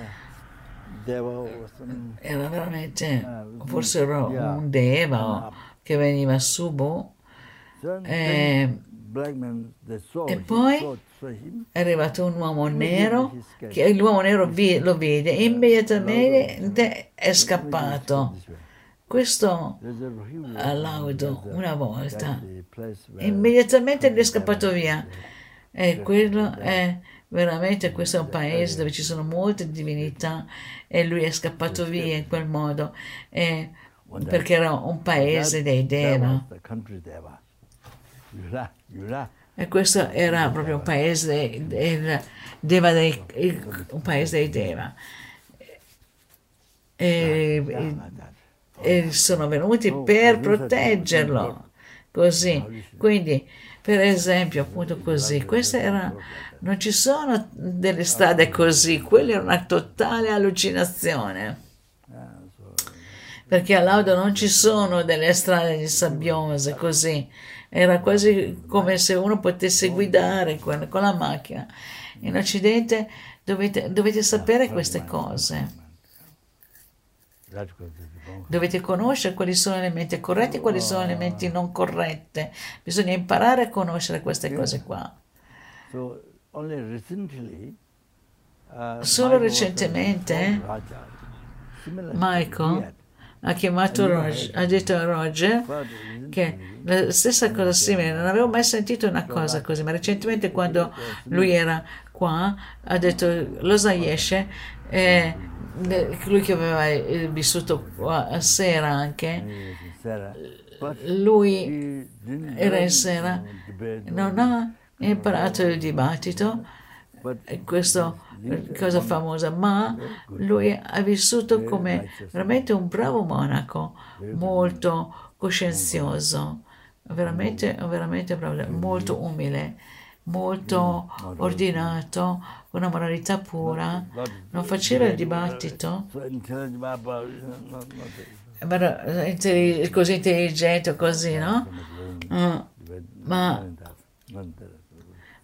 era veramente, forse era un deva o- che veniva su, boh. Eh, e he poi? è arrivato un uomo nero, che l'uomo nero lo vede e immediatamente è scappato. Questo all'auto una volta. immediatamente gli è scappato via. E quello è veramente, questo è un paese dove ci sono molte divinità e lui è scappato via in quel modo, e- perché era un paese dei Deva. E questo era proprio un paese dei, del- Deva dei, un paese dei Deva. E, e- e sono venuti per proteggerlo. Così. Quindi, per esempio, appunto così, questa era, non ci sono delle strade così, quella era una totale allucinazione. Perché a Laudo non ci sono delle strade sabbiose così. Era quasi come se uno potesse guidare con, la macchina. In Occidente dovete, dovete sapere queste cose. Dovete conoscere quali sono le menti corrette e quali sono le menti non corrette. Bisogna imparare a conoscere queste cose qua. Uh, Solo recentemente. Similar Michael ha chiamato Roger, ha detto a Roger che la stessa cosa simile, non avevo mai sentito una cosa così, ma recentemente quando lui era qua ha detto lo Zayeshe, eh, lui che aveva eh, vissuto qua a sera anche, lui era in sera, non ha imparato il dibattito, questa cosa famosa, ma lui ha vissuto come veramente un bravo monaco, molto coscienzioso, veramente, veramente bravo, molto umile, molto ordinato, con una moralità pura, non faceva il dibattito, era così intelligente, così, no? Mm, Ma- not that, not that.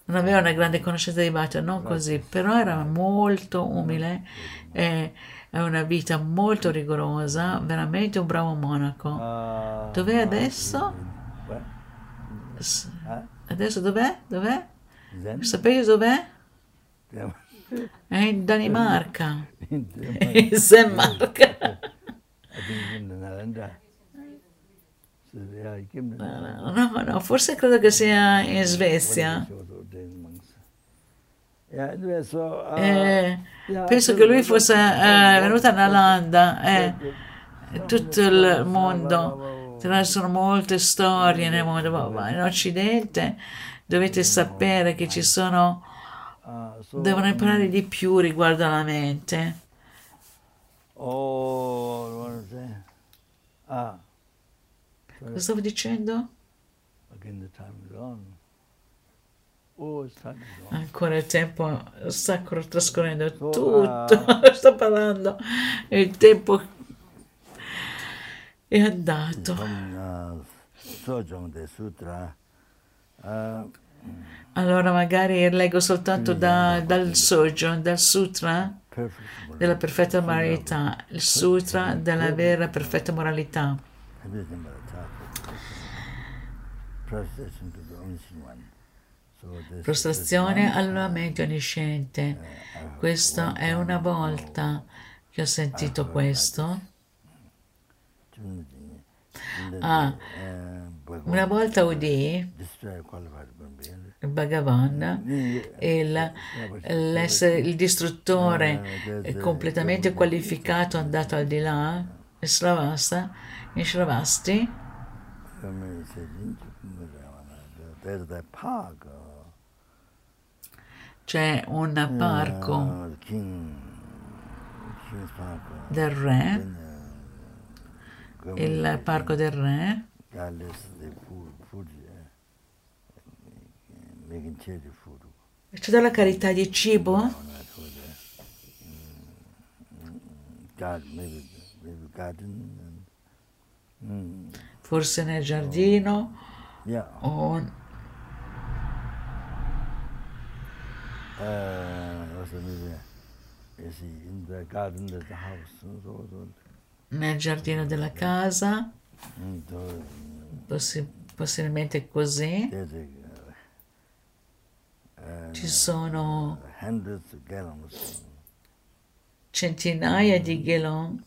Non aveva una grande conoscenza di dibattito, non così, però era molto umile e ha una vita molto rigorosa, veramente un bravo monaco. Uh, Dov'è adesso? Huh? Adesso dov'è? Dov'è? Zen? Sapete dov'è? È in Danimarca, In came to No, no, forse credo che sia in Svezia. Anyway, so, uh, Eh, penso so che lui fosse eh, venuto a Nalanda. eh. tutto il mondo. Ci sono molte storie nel mondo, ma in Occidente dovete sapere che ci sono Uh, so, devono imparare di più riguardo alla mente. Oh? Ah, Cosa stavo dicendo? again the time is on. Oh, it's time is on. Ancora il tempo sta cor- trascorrendo tutto, sto parlando, il tempo è andato. Uh, Allora magari leggo soltanto da- dal Sojourn, dal Sutra della perfetta moralità, il Sutra della vera perfetta moralità. Prostrazione alla mente onnisciente. Questa è una volta che ho sentito questo. Ah, Una volta udì il Bhagavan, il, il distruttore completamente qualificato, andato al di là, in Sravasta, in Sravasti, There's that park. uh, c'è un parco. Del re, il parco del re, c'è della carità di cibo, forse nel giardino. O Uh, also maybe, you see, in the garden there's a house. So, so, so, nel giardino della casa, so, possi- possibilmente così. Ci sono centinaia di ghelon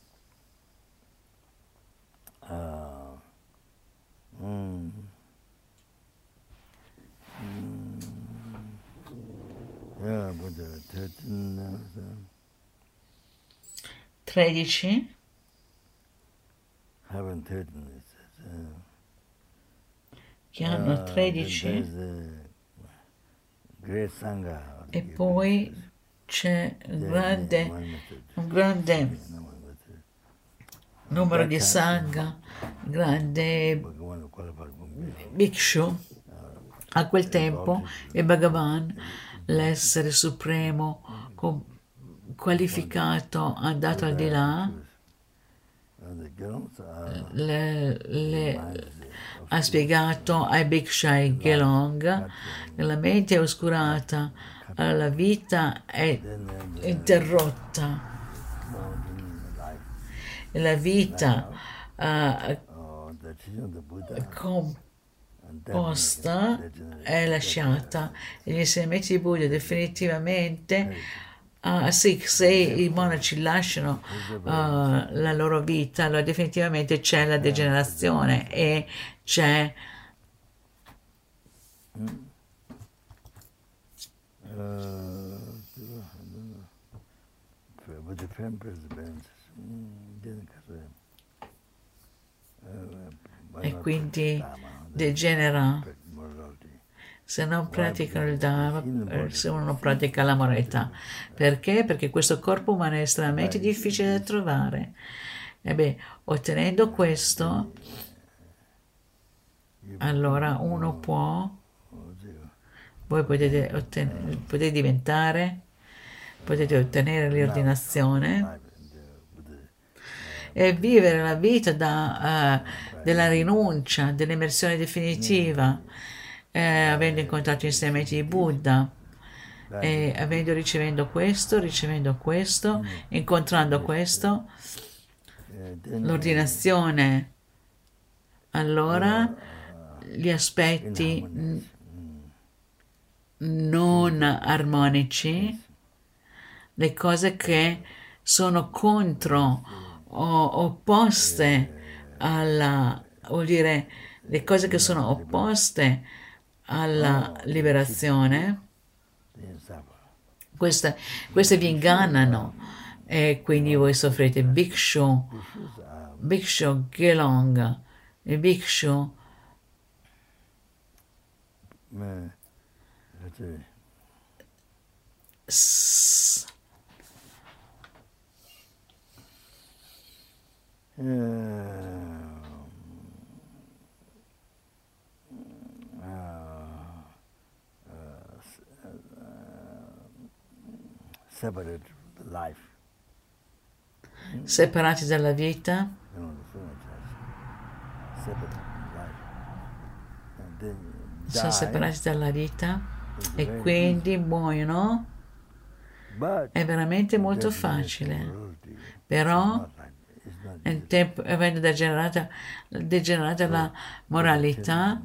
Uh, mm, 13, uh, the- 13 having 13 it says, uh, che hanno uh, 13 then there's the great Sangha. of the e poi c'è un grande, un grande numero di sangha, grande bhikshu. A quel tempo il Bhagavan, l'essere supremo, com- qualificato, andato al di là, le- le- ha spiegato ai Bhikshai Gelong la mente è oscurata, la vita è interrotta. La vita eh, Uh, the definitely è lasciata e gli insegnamenti di Buddha definitivamente ah, sì, se i monaci lasciano ah, la loro vita allora definitivamente c'è la degenerazione e c'è uh, didn't casare. Uh, e quindi degenera se non praticano il Dharma, eh, se uno non pratica la moralità. Perché? Perché questo corpo umano è estremamente difficile da trovare. E beh, ottenendo questo, allora uno può, voi potete, otten- potete diventare, potete ottenere l'ordinazione Life and, uh, with e vivere la vita da, eh, della rinuncia, dell'immersione definitiva, eh, avendo incontrato insegnamenti di Buddha. E avendo ricevendo questo, ricevendo questo, incontrando questo, l'ordinazione, allora gli aspetti non armonici, le cose che sono contro o opposte alla, vuol dire le cose che sono opposte alla liberazione, they suffer. queste, queste vi ingannano e quindi voi soffrite. Bhikshu, Bhikshu Gelong, il Bhikshu say, s- separati dalla vita, much as separate life. And then sono separati dalla vita e quindi muoiono. È veramente molto facile, però nel tempo, avendo degenerata, degenerata la moralità,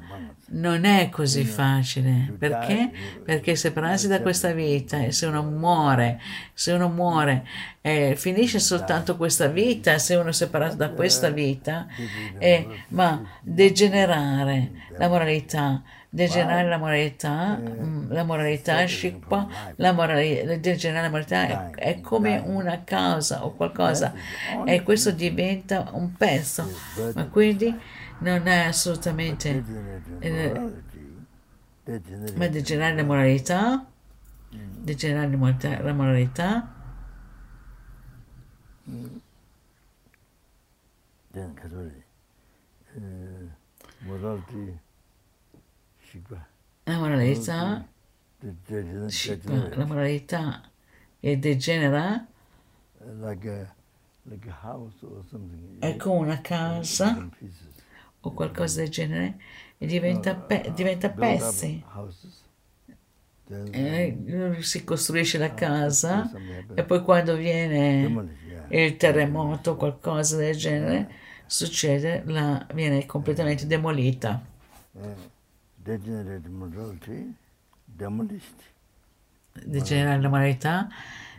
non è così facile. Perché? Perché separarsi da questa vita e se uno muore, se uno muore e finisce soltanto questa vita, se uno è separato da questa vita, eh, ma degenerare la moralità, degenerare la moralità, mm, la moralità scippa, la moralità, degenerare la moralità è, è come una causa o qualcosa e questo diventa un pezzo, ma quindi non è assolutamente eh, ma degenerare la moralità, degenerare la moralità- la moralità, then kazori, uh, morality, shikpa, la moralità, la moralità e degenera? È come una casa o qualcosa del genere? E diventa, pe- diventa Build up pezzi. Eh, si costruisce la casa something happens. e poi quando viene il terremoto o qualcosa del genere succede, la, viene completamente demolita. Degenerate morality, demolished. Degenerare la moralità,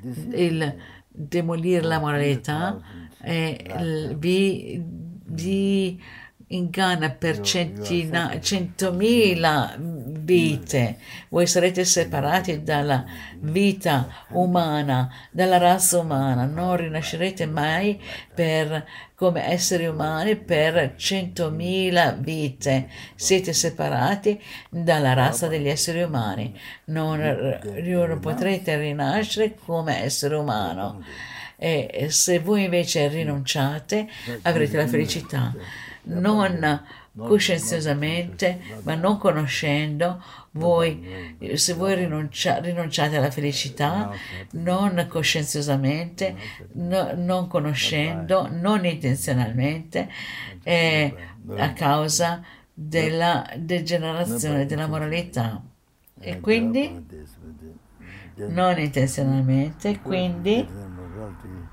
il demolire la moralità e il- vi, vi inganna per centina, centomila vite. Voi sarete separati dalla vita umana, dalla razza umana, non rinascerete mai per, come esseri umani per centomila vite. Siete separati dalla razza degli esseri umani. Non, non potrete rinascere come essere umano. E se voi invece rinunciate, avrete la felicità. Non coscienziosamente, ma non conoscendo, voi, se voi rinuncia- rinunciate alla felicità, non coscienziosamente, no- non conoscendo, non intenzionalmente, è a causa della degenerazione della moralità. E And quindi, non intenzionalmente, quindi,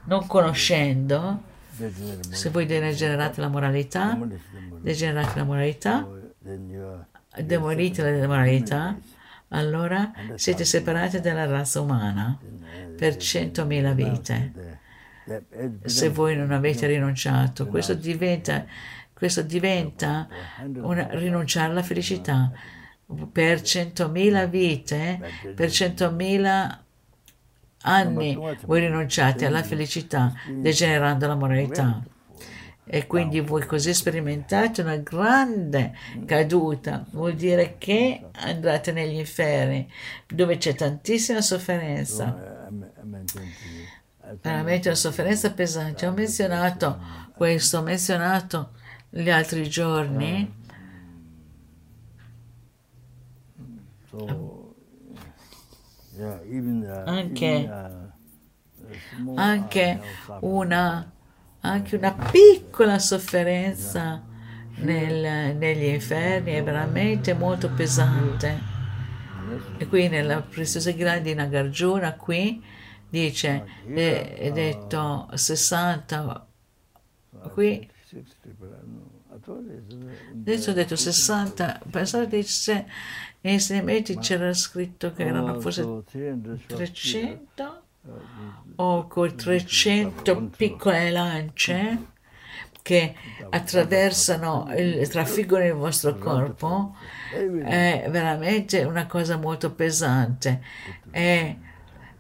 non conoscendo, se voi degenerate la moralità, degenerate la moralità, demolite la moralità, allora siete separati dalla razza umana per centomila vite. Se voi non avete rinunciato, questo diventa, questo diventa una, rinunciare alla felicità. Per centomila vite, per centomila anni voi rinunciate alla felicità, degenerando la moralità. E quindi voi così sperimentate una grande caduta, vuol dire che andrete negli inferni, dove c'è tantissima sofferenza. Veramente una sofferenza pesante. Ho menzionato questo, ho menzionato gli altri giorni, so. Yeah, even uh, Anche- anche una, anche una piccola sofferenza nel- negli inferni è veramente molto pesante. E qui nella preziosa Gira di Nagarjuna qui dice, è, è detto 60, qui 60, but I don't know. I thought it's in Adesso ho detto 60, pensavo che se nei insegnamenti c'era scritto che erano Oh, forse so 300 300 o con 300 piccole lance che attraversano, il, trafiggono il vostro corpo, è veramente una cosa molto pesante. E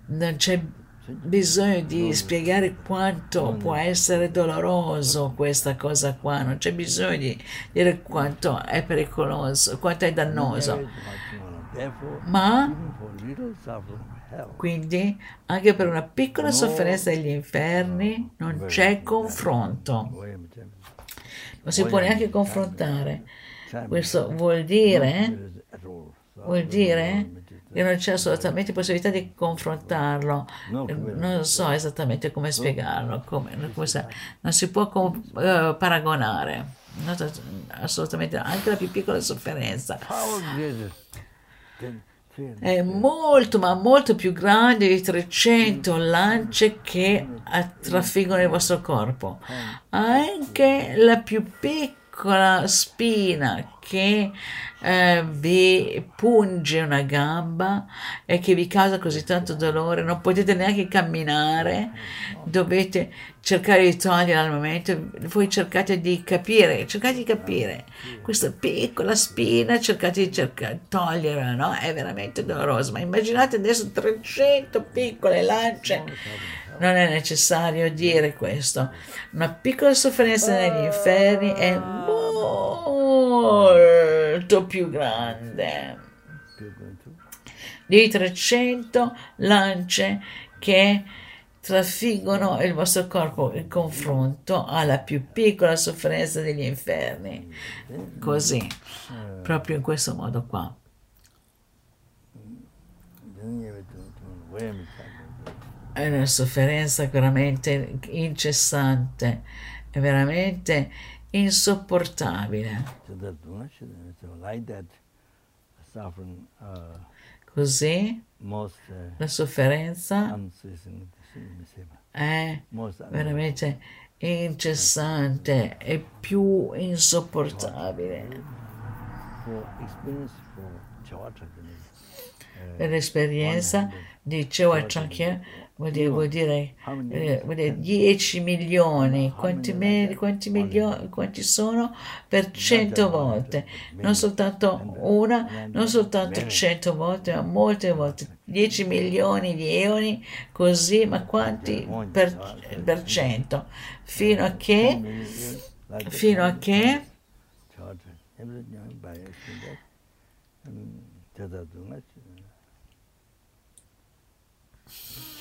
non c'è bisogno di spiegare quanto può essere doloroso questa cosa qua, non c'è bisogno di dire quanto è pericoloso, quanto è dannoso. Therefore, Ma quindi anche per una piccola sofferenza degli inferni non c'è confronto, non si può neanche confrontare. Simon, Questo vuol dire. So, vuol dire che non c'è assolutamente possibilità di confrontarlo. Non so esattamente come spiegarlo, come, come sa- non si può com- eh, paragonare. Non so- assolutamente, anche la più piccola sofferenza. È molto, ma molto più grande di 300 lance che trafiggono il vostro corpo. Anche la più piccola spina che eh, vi punge una gamba e che vi causa così tanto dolore, non potete neanche camminare, dovete cercare di toglierla al momento, voi cercate di capire, cercate di capire questa piccola spina, cercate di cercare, toglierla, no? È veramente doloroso, ma immaginate adesso 300 piccole lance. Non è necessario dire questo. Una piccola sofferenza negli inferni è molto più grande di 300 lance che trafiggono il vostro corpo in confronto alla più piccola sofferenza degli inferni. Così, proprio in questo modo qua. then you have to, to William James. È una sofferenza veramente incessante, è veramente insopportabile. Uh, Così uh, la sofferenza è un- veramente incessante e più insopportabile. Per l'esperienza di Chewachakya vuol dire, vuol dire, eh, vuol dire 10 milioni, quanti, me- quanti milioni, quanti sono? Per 100 volte, non soltanto una, non soltanto 100 volte, ma molte volte, 10 milioni di eoni, così, ma quanti per, per cento, fino a che, fino a che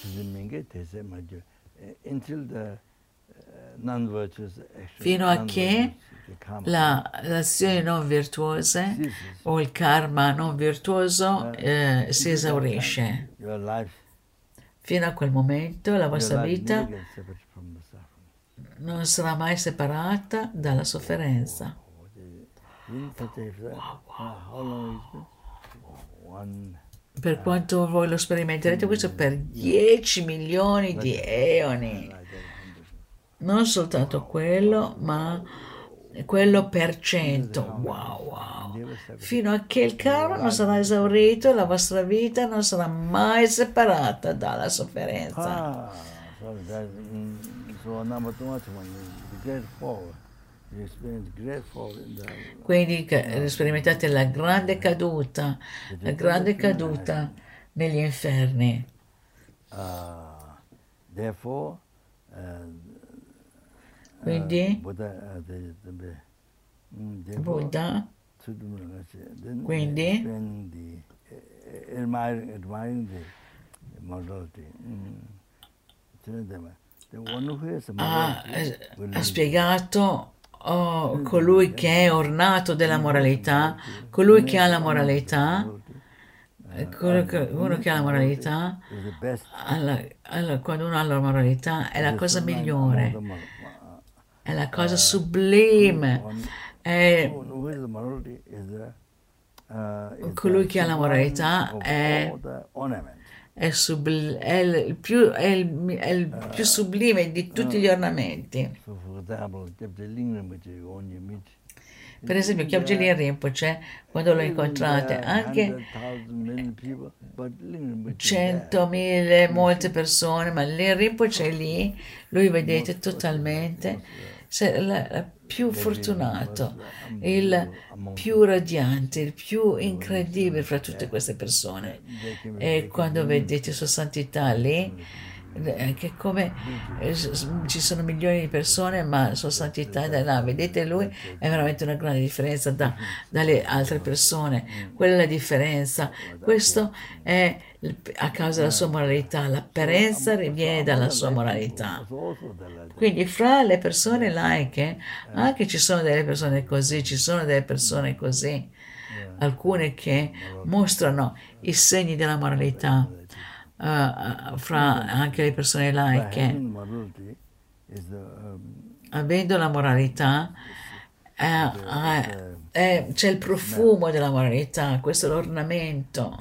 The uh, non-virtuous action, Fino a che non-virtuous, the karma, la, le azioni non virtuose ceases. o il karma non virtuoso eh, si esaurisce. Fino a quel momento la vostra vita non sarà mai separata dalla sofferenza. In such a uh, how long is it? One Per quanto voi lo sperimenterete questo per 10 milioni di eoni. Non soltanto quello, ma quello per cento. Wow, wow. Fino a che il karma non sarà esaurito, la vostra vita non sarà mai separata dalla sofferenza. Ah, so that mm, so Quindi sperimentate la grande caduta, la grande caduta negli inferni. therefore uh, Quindi Buddha therefore, Buddha, Quindi? morality. Mm. A ha, eh, ha spiegato oh, colui che è ornato della moralità, colui che ha la moralità, eh, che- uno che ha la moralità, alla- alla- quando uno ha la moralità è la cosa migliore, è la cosa sublime, è is Colui che ha la moralità è-. È, subl- è il più, è il- è il più sublime di tutti gli ornamenti. Per esempio, Kyabjali Rinpoche, quando lo incontrate, anche 100.000, molte persone, ma Rinpoche è lì, lui vedete totalmente, la più fortunato, il più radiante, il più incredibile fra tutte queste persone. E quando vedete Sua Santità lì, eh, che come eh, ci sono milioni di persone, ma Sua Santità è là. Vedete, lui è veramente una grande differenza da- dalle altre persone. Quella è la differenza. Questo è a causa della sua moralità. L'apparenza viene dalla sua moralità. Quindi fra le persone laiche anche ci sono delle persone così, ci sono delle persone così, alcune che mostrano i segni della moralità eh, fra anche le persone laiche. Um, Avendo la moralità eh, eh, eh, c'è il profumo della moralità, questo è l'ornamento,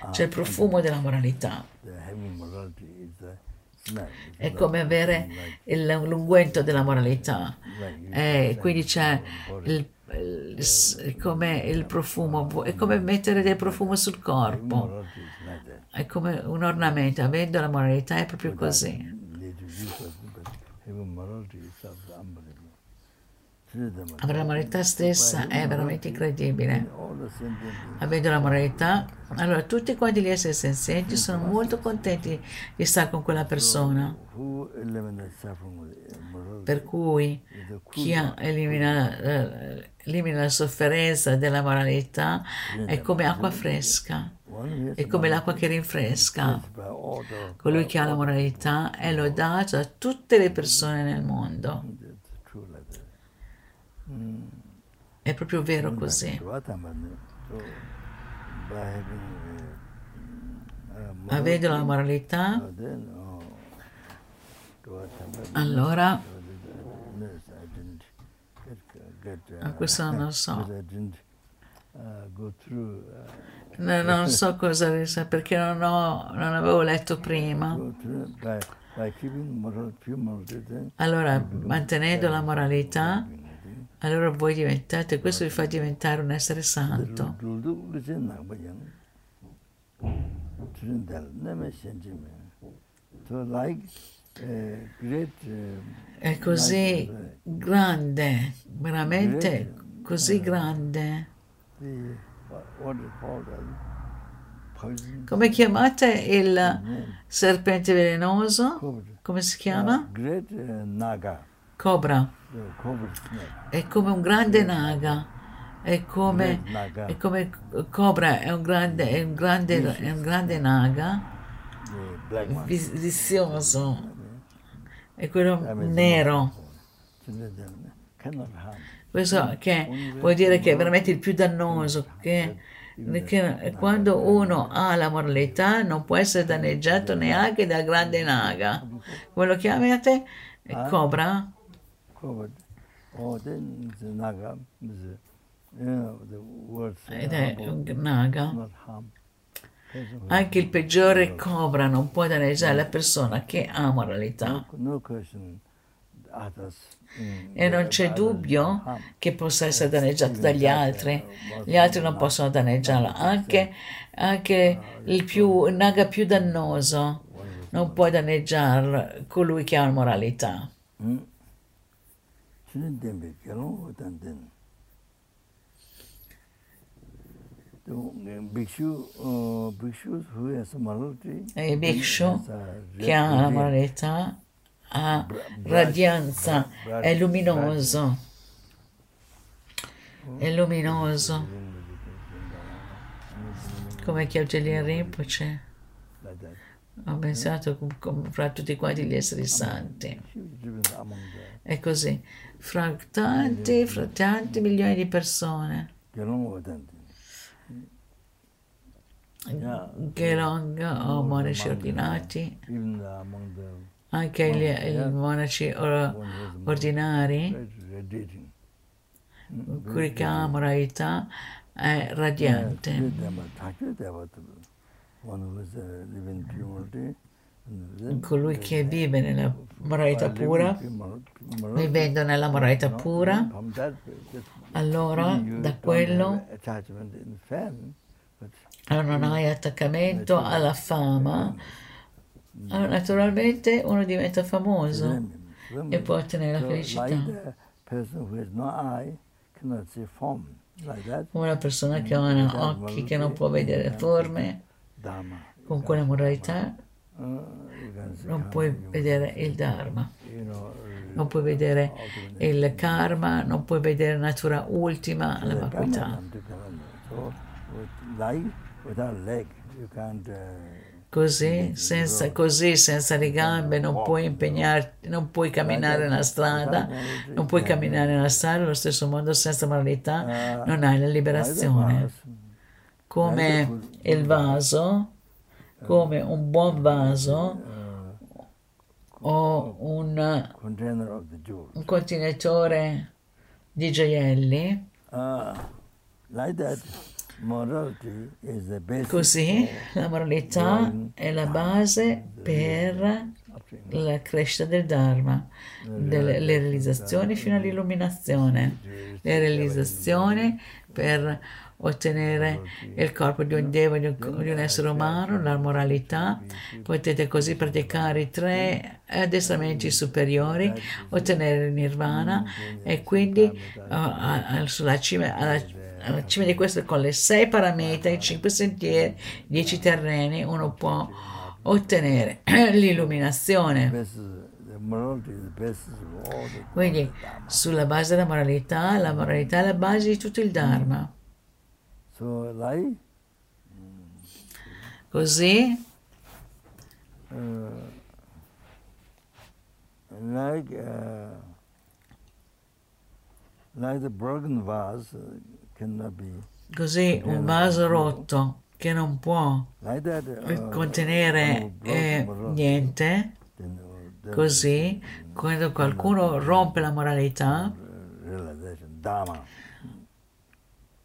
all- c'è il profumo della moralità. È come avere il- l'unguento della moralità. Eh, quindi c'è il, il- come il profumo, è come mettere del profumo sul corpo, è come un ornamento, avendo la moralità è proprio così. Through the morality, Avere la moralità stessa è veramente incredibile. beings Avendo la moralità, allora tutti quanti gli esseri senzienti sono molto contenti di stare con quella persona. morality Per cui chi elimina, eh, elimina la sofferenza della moralità è come acqua fresca, è come l'acqua che rinfresca. Colui che ha la moralità è lodato da tutte le persone nel mondo. È proprio vero così. Dvatamani, so by having uh, uh, Avendo la moralità, allora, uh, questo non lo so. No- non so cosa perché non, ho, non avevo letto prima. Allora, mantenendo la moralità, allora voi diventate, questo vi fa diventare un essere santo. È così grande, veramente così grande. Come chiamate il serpente velenoso? Come si chiama? uh, Cobra. È come un grande naga. È come, è come cobra, è un grande, è un grande, è un grande naga. vizioso. È quello nero. Questo che vuol dire che è veramente il più dannoso, che, che quando uno ha la moralità non può essere danneggiato neanche dal grande naga. Come lo chiamate? Cobra? cobra. Oh Ed è un naga. Anche il peggiore cobra non può danneggiare la persona che ha moralità. no, question. mm, E non c'è dubbio che possa essere danneggiato dagli altri. Gli altri non possono danneggiarlo. Anche, anche il, più, il naga più dannoso non può danneggiare colui che ha moralità. Mm. Uh, uh, E il bhikshu has a che ha la moralità ha radianza, è luminoso. È luminoso. Come Chioggelin Rinpoche. Ho pensato fra tutti quanti gli esseri santi. È così, fra tanti, fra tanti milioni di persone. Yeah, Gelong o monaci ordinati, even among the anche gli, i monaci or- ordinari, che hanno moralità, è radiante. Colui che vive nella moralità pura, vivendo nella moralità pura, that, that allora da quello? but allora non hai attaccamento alla fama, naturalmente uno diventa famoso e può ottenere la like felicità. una persona che ha occhi che non può vedere forme, con quella moralità non puoi vedere il Dharma, non puoi vedere il karma, non puoi vedere natura ultima, la vacuità. Così senza, così, senza le gambe, non puoi impegnarti, non puoi camminare nella strada, non puoi camminare nella strada, allo stesso modo senza moralità non hai la liberazione. Come il vaso, come un buon vaso o un, un contenitore di gioielli, Così la moralità è la base per la crescita del Dharma, delle le realizzazioni fino all'illuminazione, le realizzazioni per ottenere il corpo di un Deva, di un, essere umano, la moralità, potete così praticare i tre addestramenti superiori, ottenere il nirvana e quindi a- sulla cima, alla, alla cima di questo con le sei paramita, i cinque sentieri, dieci terreni, uno può ottenere l'illuminazione. Quindi sulla base della moralità, la moralità è la base di tutto il Dharma. So life, Così, like uh, like the broken vase così un vaso rotto che non può that. Uh, contenere eh, niente, così quando qualcuno rompe la moralità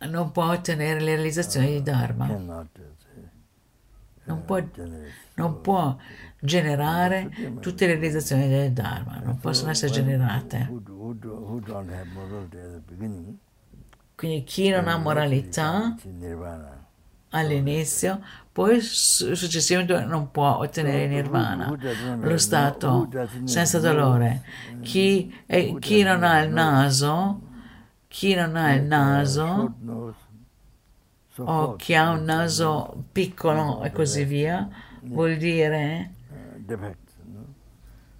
non può ottenere le realizzazioni di Dharma, say, non può, non può generare tutte le realizzazioni del Dharma, non possono essere generate. Quindi chi non ha moralità all'inizio, poi su- successivamente non può ottenere nirvana, lo stato senza dolore. Chi, e chi non ha il naso, chi non ha il naso, Short nose, so o chi ha un naso piccolo e così via, vuol dire,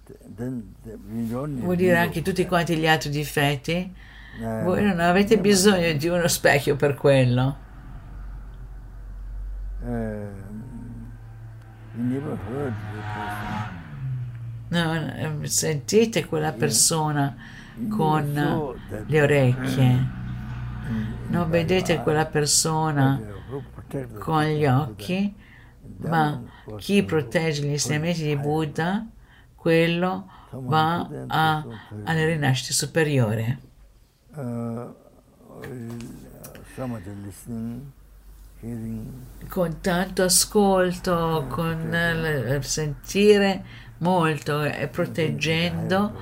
need vuol dire anche tutti quanti gli altri difetti. Uh, Voi non avete bisogno di uno specchio per quello. person. No, eh, sentite quella persona con le orecchie, in- non vedete quella persona con gli occhi, ma chi protegge gli insegnamenti di. Buddha, quello va a- alle rinascite superiori. Con tanto ascolto, con eh, il sentire molto e proteggendo,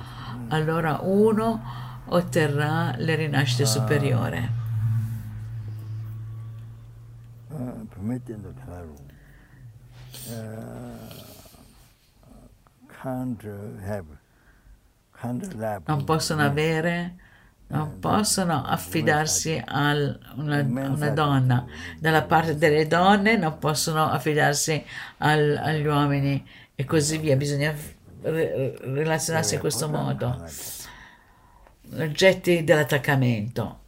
allora uno otterrà le rinascite can't uh, have, can't lap. non possono avere, non possono affidarsi a una, una donna. Dalla parte delle donne non possono affidarsi al- agli uomini e così via. Bisogna re- relazionarsi in questo modo. Oggetti dell'attaccamento.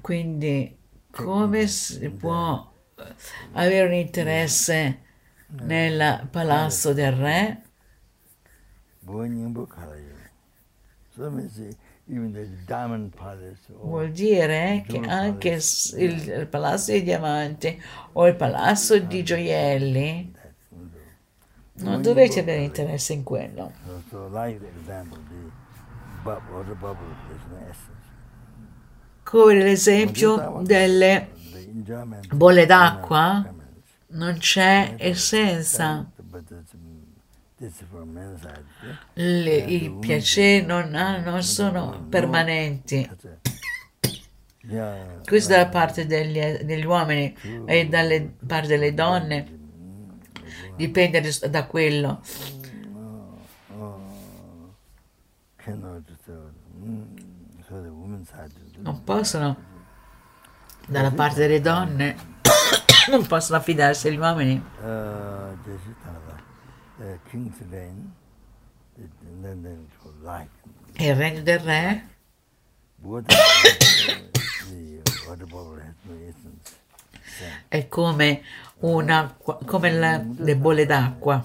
Quindi come si può avere un interesse nel palazzo del re? Buonyingbo Kalayu? So means uh, even the diamond palace or Vuol dire che anche il, palazzo di diamanti o il palazzo di gioielli non dovete avere interesse in quello. Come l'esempio delle bolle d'acqua non c'è essenza. Le- I piaceri non, non sono permanenti. Yeah. Questo dalla parte degli, degli uomini e dalle parte delle donne. dipende da quello. Mm. Non possono. Dalla parte delle donne non possono affidarsi agli uomini. Go like Il regno del re è come, una, come la- le bolle d'acqua,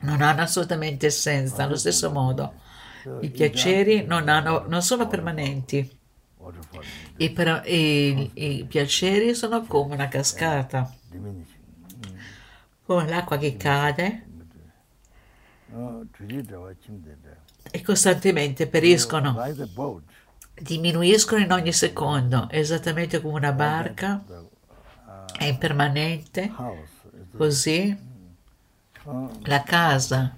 non hanno assolutamente essenza. Allo stesso modo, i piaceri non, hanno- non sono permanenti. I, per- i- i piaceri sono come una cascata, diminishing. Come l'acqua che cade. E costantemente periscono, diminuiscono in ogni secondo, esattamente come una barca. È impermanente, così. La casa.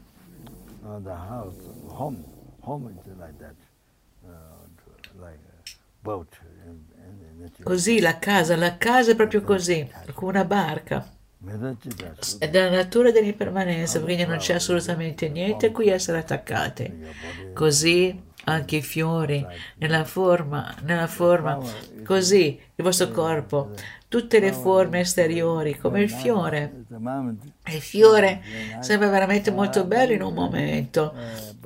Uh, Così la casa, la casa è proprio così, come una barca. È della natura dell'impermanenza, quindi non c'è assolutamente niente a cui essere attaccati. Body Così anche i fiori, nella forma, nella forma, così il vostro corpo, tutte le forme esteriori, come il fiore. Il fiore sembra veramente molto bello in un momento,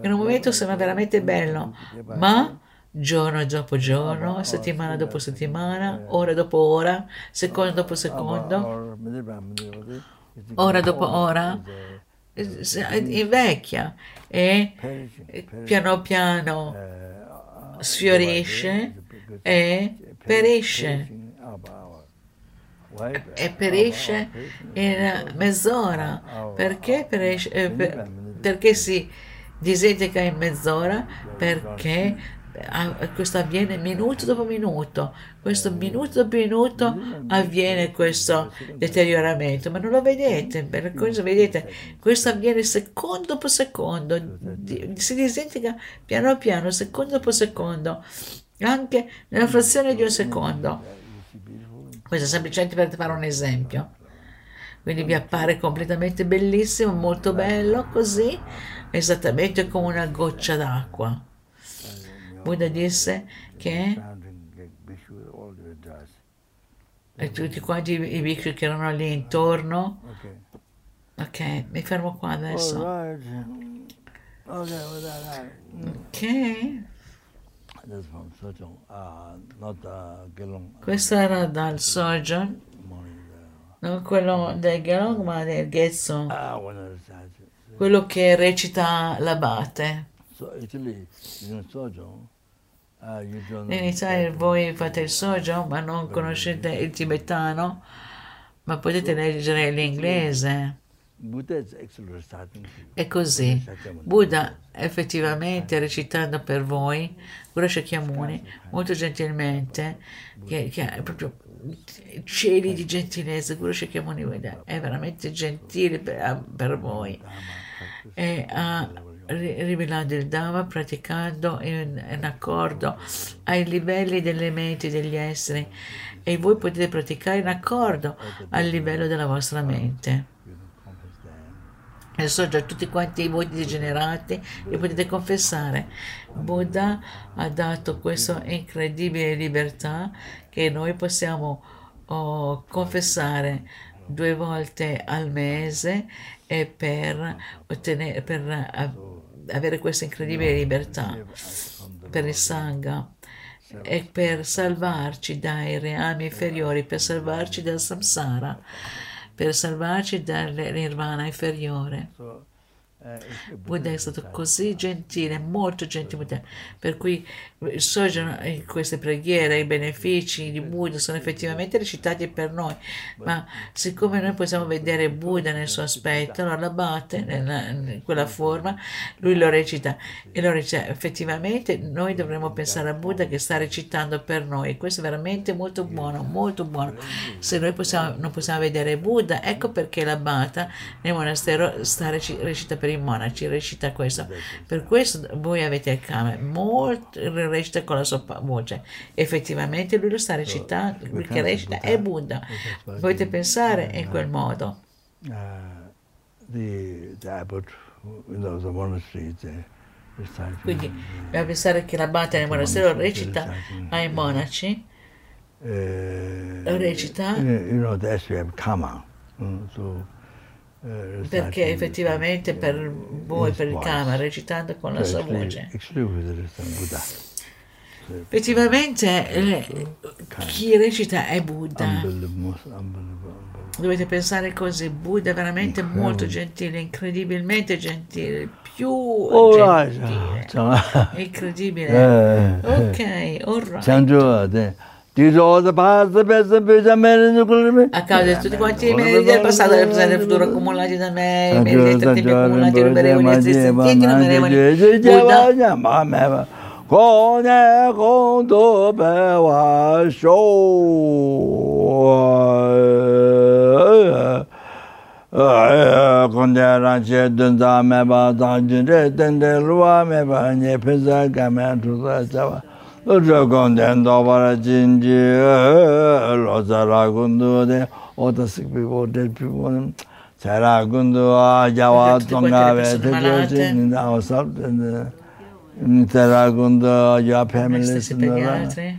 in un momento sembra veramente bello, ma giorno dopo giorno, settimana dopo settimana, ora dopo ora, secondo dopo secondo, meditative, it's ora dopo ora, eh, invecchia e eh, piano piano Uh, sfiorisce e perisce. e perisce in mezz'ora. Perché perisce? eh, per- perché si disintegra in mezz'ora? Perché ah, questo avviene minuto dopo minuto. Questo minuto dopo minuto avviene questo deterioramento, ma non lo vedete, per cosa vedete? Questo avviene secondo dopo secondo, si disintegra piano piano, secondo dopo secondo, anche nella frazione di un secondo. Questo è semplicemente per fare un esempio. Quindi vi appare completamente bellissimo, molto bello, così, esattamente come una goccia d'acqua. Buddha disse che e tutti quanti i i bhikshu che erano lì intorno, ok, mi fermo qua adesso. Ok, Gelong. uh, questo era dal morning. non quello del Gelong, ma del Uh, ah, quello che recita l'abate. So Italy, you Sojong, uh, you don't. In Italia voi fate il sojo, ma non conoscete il tibetano, ma potete leggere l'inglese. È così. Buddha effettivamente recitando per voi, Guru Shakyamuni, molto gentilmente, che, che è proprio cieli di gentilezza, Guru Shakyamuni è veramente gentile per, per voi. E ha ri- rivelato il Dhamma praticando in, in accordo ai livelli delle menti degli esseri e voi potete praticare in accordo al livello della vostra mente. You know, confess them. E so già tutti quanti i voti degenerati li potete confessare. Buddha ha dato questa incredibile libertà che noi possiamo oh, confessare due volte al mese e per, ottenere, per avere questa incredibile libertà per il Sangha e per salvarci dai reami inferiori, per salvarci dal samsara, per salvarci dal nirvana inferiore. It's- Buddha è stato così gentile, molto gentile, per cui sorgono in queste preghiere, i benefici di Buddha sono effettivamente recitati per noi, ma siccome noi possiamo vedere Buddha nel suo aspetto, allora l'abate in quella forma, lui lo recita. e lo recita. Effettivamente noi dovremmo pensare a Buddha che sta recitando per noi, questo è veramente molto buono, molto buono. Se noi possiamo- non possiamo vedere Buddha, ecco perché l'abata nel monastero sta reci- recita per i monaci, recita questo. Per questo voi avete il kame, molto recita con la sua voce. Effettivamente lui lo sta recitando, lui che recita è Buddha. Potete pensare in quel modo. the monastery, the reciting. Quindi dobbiamo pensare che l'abate nel monastero recita ai monaci eh, Recita. You know, the SPF Kama. Mm, so, eh, perché effettivamente per voi, per il Kama, recitando con la sua voce. Effettivamente eh, chi recita è Buddha. Dovete pensare così, Buddha è veramente molto gentile, incredibilmente gentile, più gentile, incredibile. Ok, all right. 조, 네. 뒤로 더 봐서 뺏어 뺏어 매는 그러면 A causa di tutti quanti i meriti del passato, del presente e del futuro accumulati da me, i meriti del tempo accumulati, ruberevoli, esistenti, innumerevoli. Buddha, 고뇌 공도 배와 쇼 군대랑 제든 다음에 봐 단진에 땡땡루와 매봐 예패자 가면 두다 잡아 어저 건덴도 바라 진지 로자라군도데 오다스비고 델피고는 자라군도 아자와 Perché tutte quante le 동갑에 persone malate. 대표진 나와서 Interagundo your family stessi per gli altri,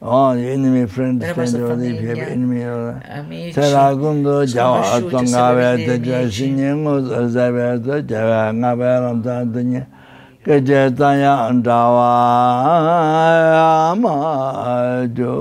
Oh, enemy friends Per la vostra stand the famiglia. enemy. amici, Teragundo jawa sconosciuti, tongabe stabiliti, te amici. jasinyengo zabe te jawa ngabe ram ta dunya ke je ta ya kejatanya antawa maju.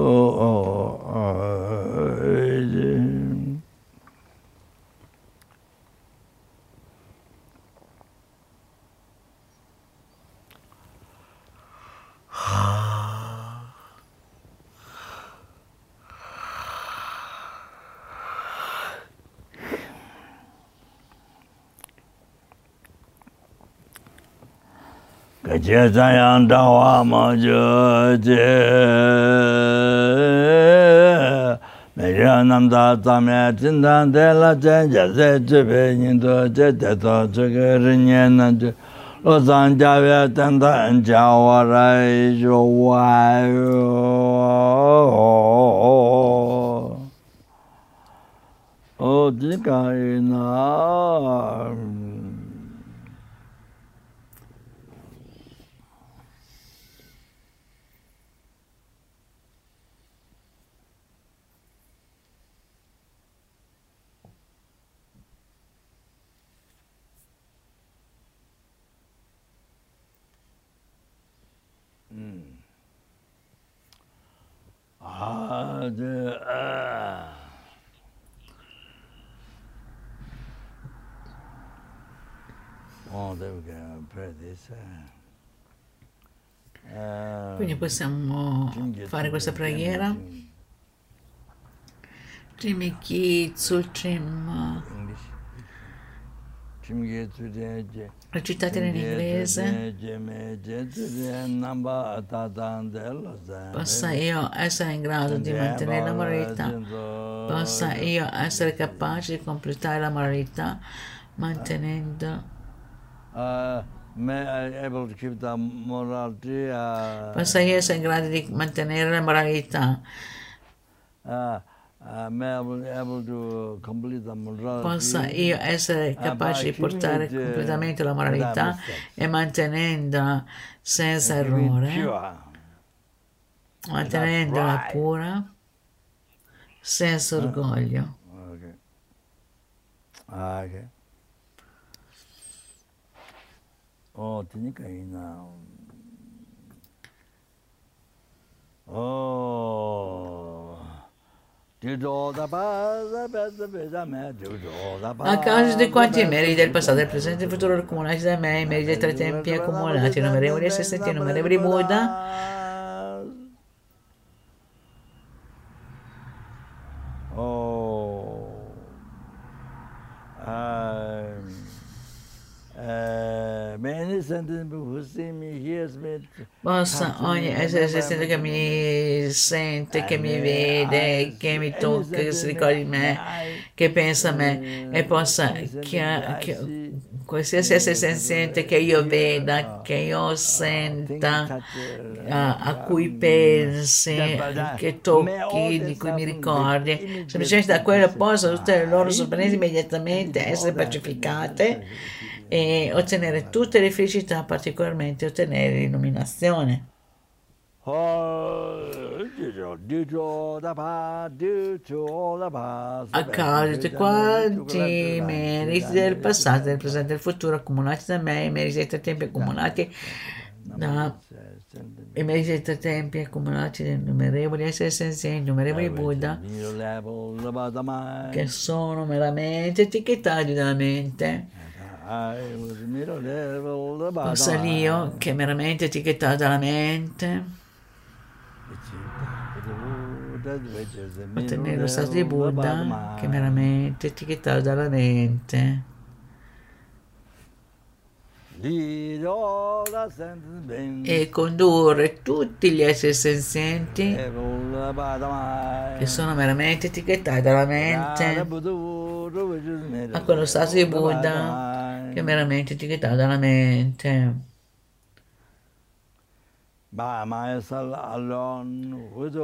ka che zayang da wa ma ju je me je nam da za me jin dan de la jen je ze ju pe yin do je de to ju ge ri nye na ju lo zang jia we ten da en jia wa rai ju wa yu o di ka yu na. The, ah. Oh, we go. Pray this. Uh, Quindi possiamo fare questa preghiera. Jimmy Kitsul, Jim, recitatela in inglese. Possa io essere in grado di mantenere la moralità. Possa io essere capace di completare la moralità mantenendo. Possa io essere in grado di mantenere la moralità. Morality? Possa io essere capace di portare completamente la moralità e mantenendola senza errore, mantenendola pura, senza orgoglio. Okay. Ah, okay. 어, A causa di quanti meriti del passato, del presente e del futuro accumulati da me, i meriti dei tre tempi accumulati, innumerevoli assistenti, innumerevoli Buddha, Oh. Uh, possa ogni essere esistente che mi sente, che mi vede, che mi tocca, che si ricorda di me, che pensa a me e possa, che, che- qualsiasi essere senziente che io veda, che io senta, a, a cui pensi, che tocchi, di cui mi ricordi, semplicemente da quello possa tutte le loro sofferenze immediatamente essere pacificate e ottenere tutte le felicità, particolarmente ottenere l'illuminazione. A causa di quanti meriti del passato, del presente e del futuro accumulati da me, i meriti dei tre tempi accumulati da i meriti dei tre tempi accumulati da innumerevoli esseri senzienti, innumerevoli Buddha, che sono meramente etichettati dalla mente. Possa l'io, che è meramente etichettato dalla mente, ottenere lo stato di Buddha, che è meramente etichettato dalla mente. E condurre tutti gli esseri senzienti che sono meramente etichettati dalla mente. A quello stato di Buddha che è meramente etichettato dalla mente.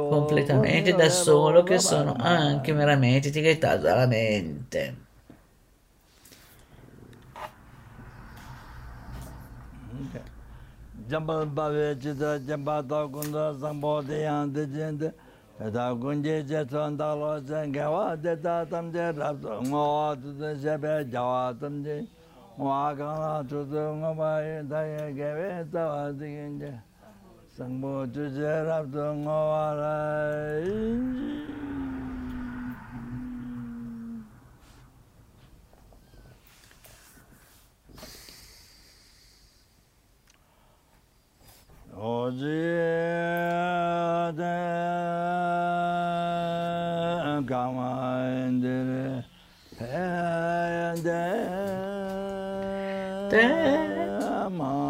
Completamente da solo che sono anche meramente etichettati dalla mente jambal bave chita jamba ta kunda sambo de yang de jende ta kunje che chon ta lo chen ge wa de ta tam je rab so ngo tu de she be ja wa tam je wa ka la tu de ngo ba ye ta ye ge we ta wa de gen je sambo tu je rab so ngo wa la Oggi è te Gama indire Pende Te Ma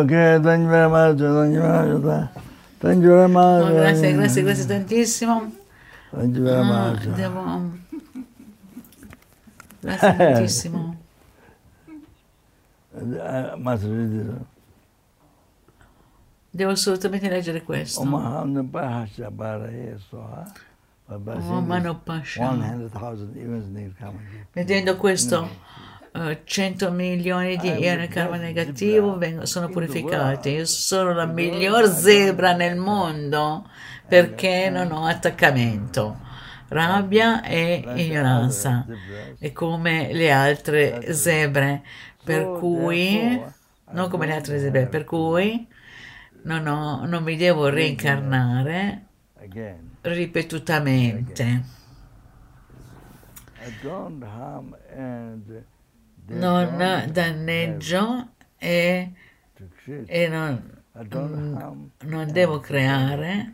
Okay, thank you very much. Thank you very much. Thank you very much. Oh, grazie, grazie, grazie tantissimo. Thank you very Ah, much. devo... Grazie tantissimo. It. Devo assolutamente leggere questo. Omaham Bahasha Barayesoha. Oh, Mano Pasha. 100,000 events need come. Vedendo questo, eh, 100 milioni di ioni karma negativo vengono- sono purificati. Io sono la miglior zebra nel mondo perché non ho attaccamento, rabbia e ignoranza. E come le altre zebre, per cui, non come le altre zebre, per cui non, ho- non mi devo reincarnare ripetutamente. Non danneggio e, e non, harm non devo creare,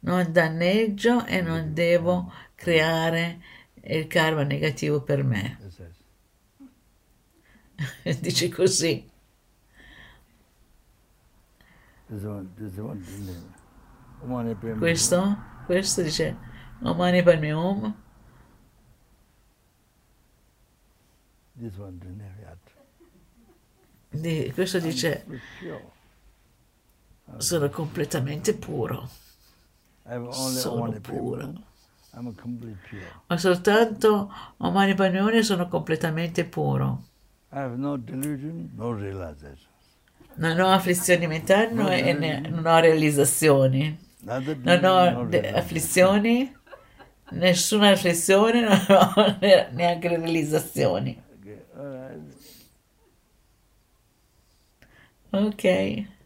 non danneggio e non devo creare il karma negativo per me. Dice così. Questo, questo dice Omani Padme Hum, This one, Dinayat. Di- questo dice sono completamente puro, sono puro. Ma soltanto Omani e sono completamente puro. Non ho afflizioni mentali e ne- non ho realizzazioni. Non ho afflizioni, nessuna afflizione, non ho ne- neanche realizzazioni. Okay, all right. Ok.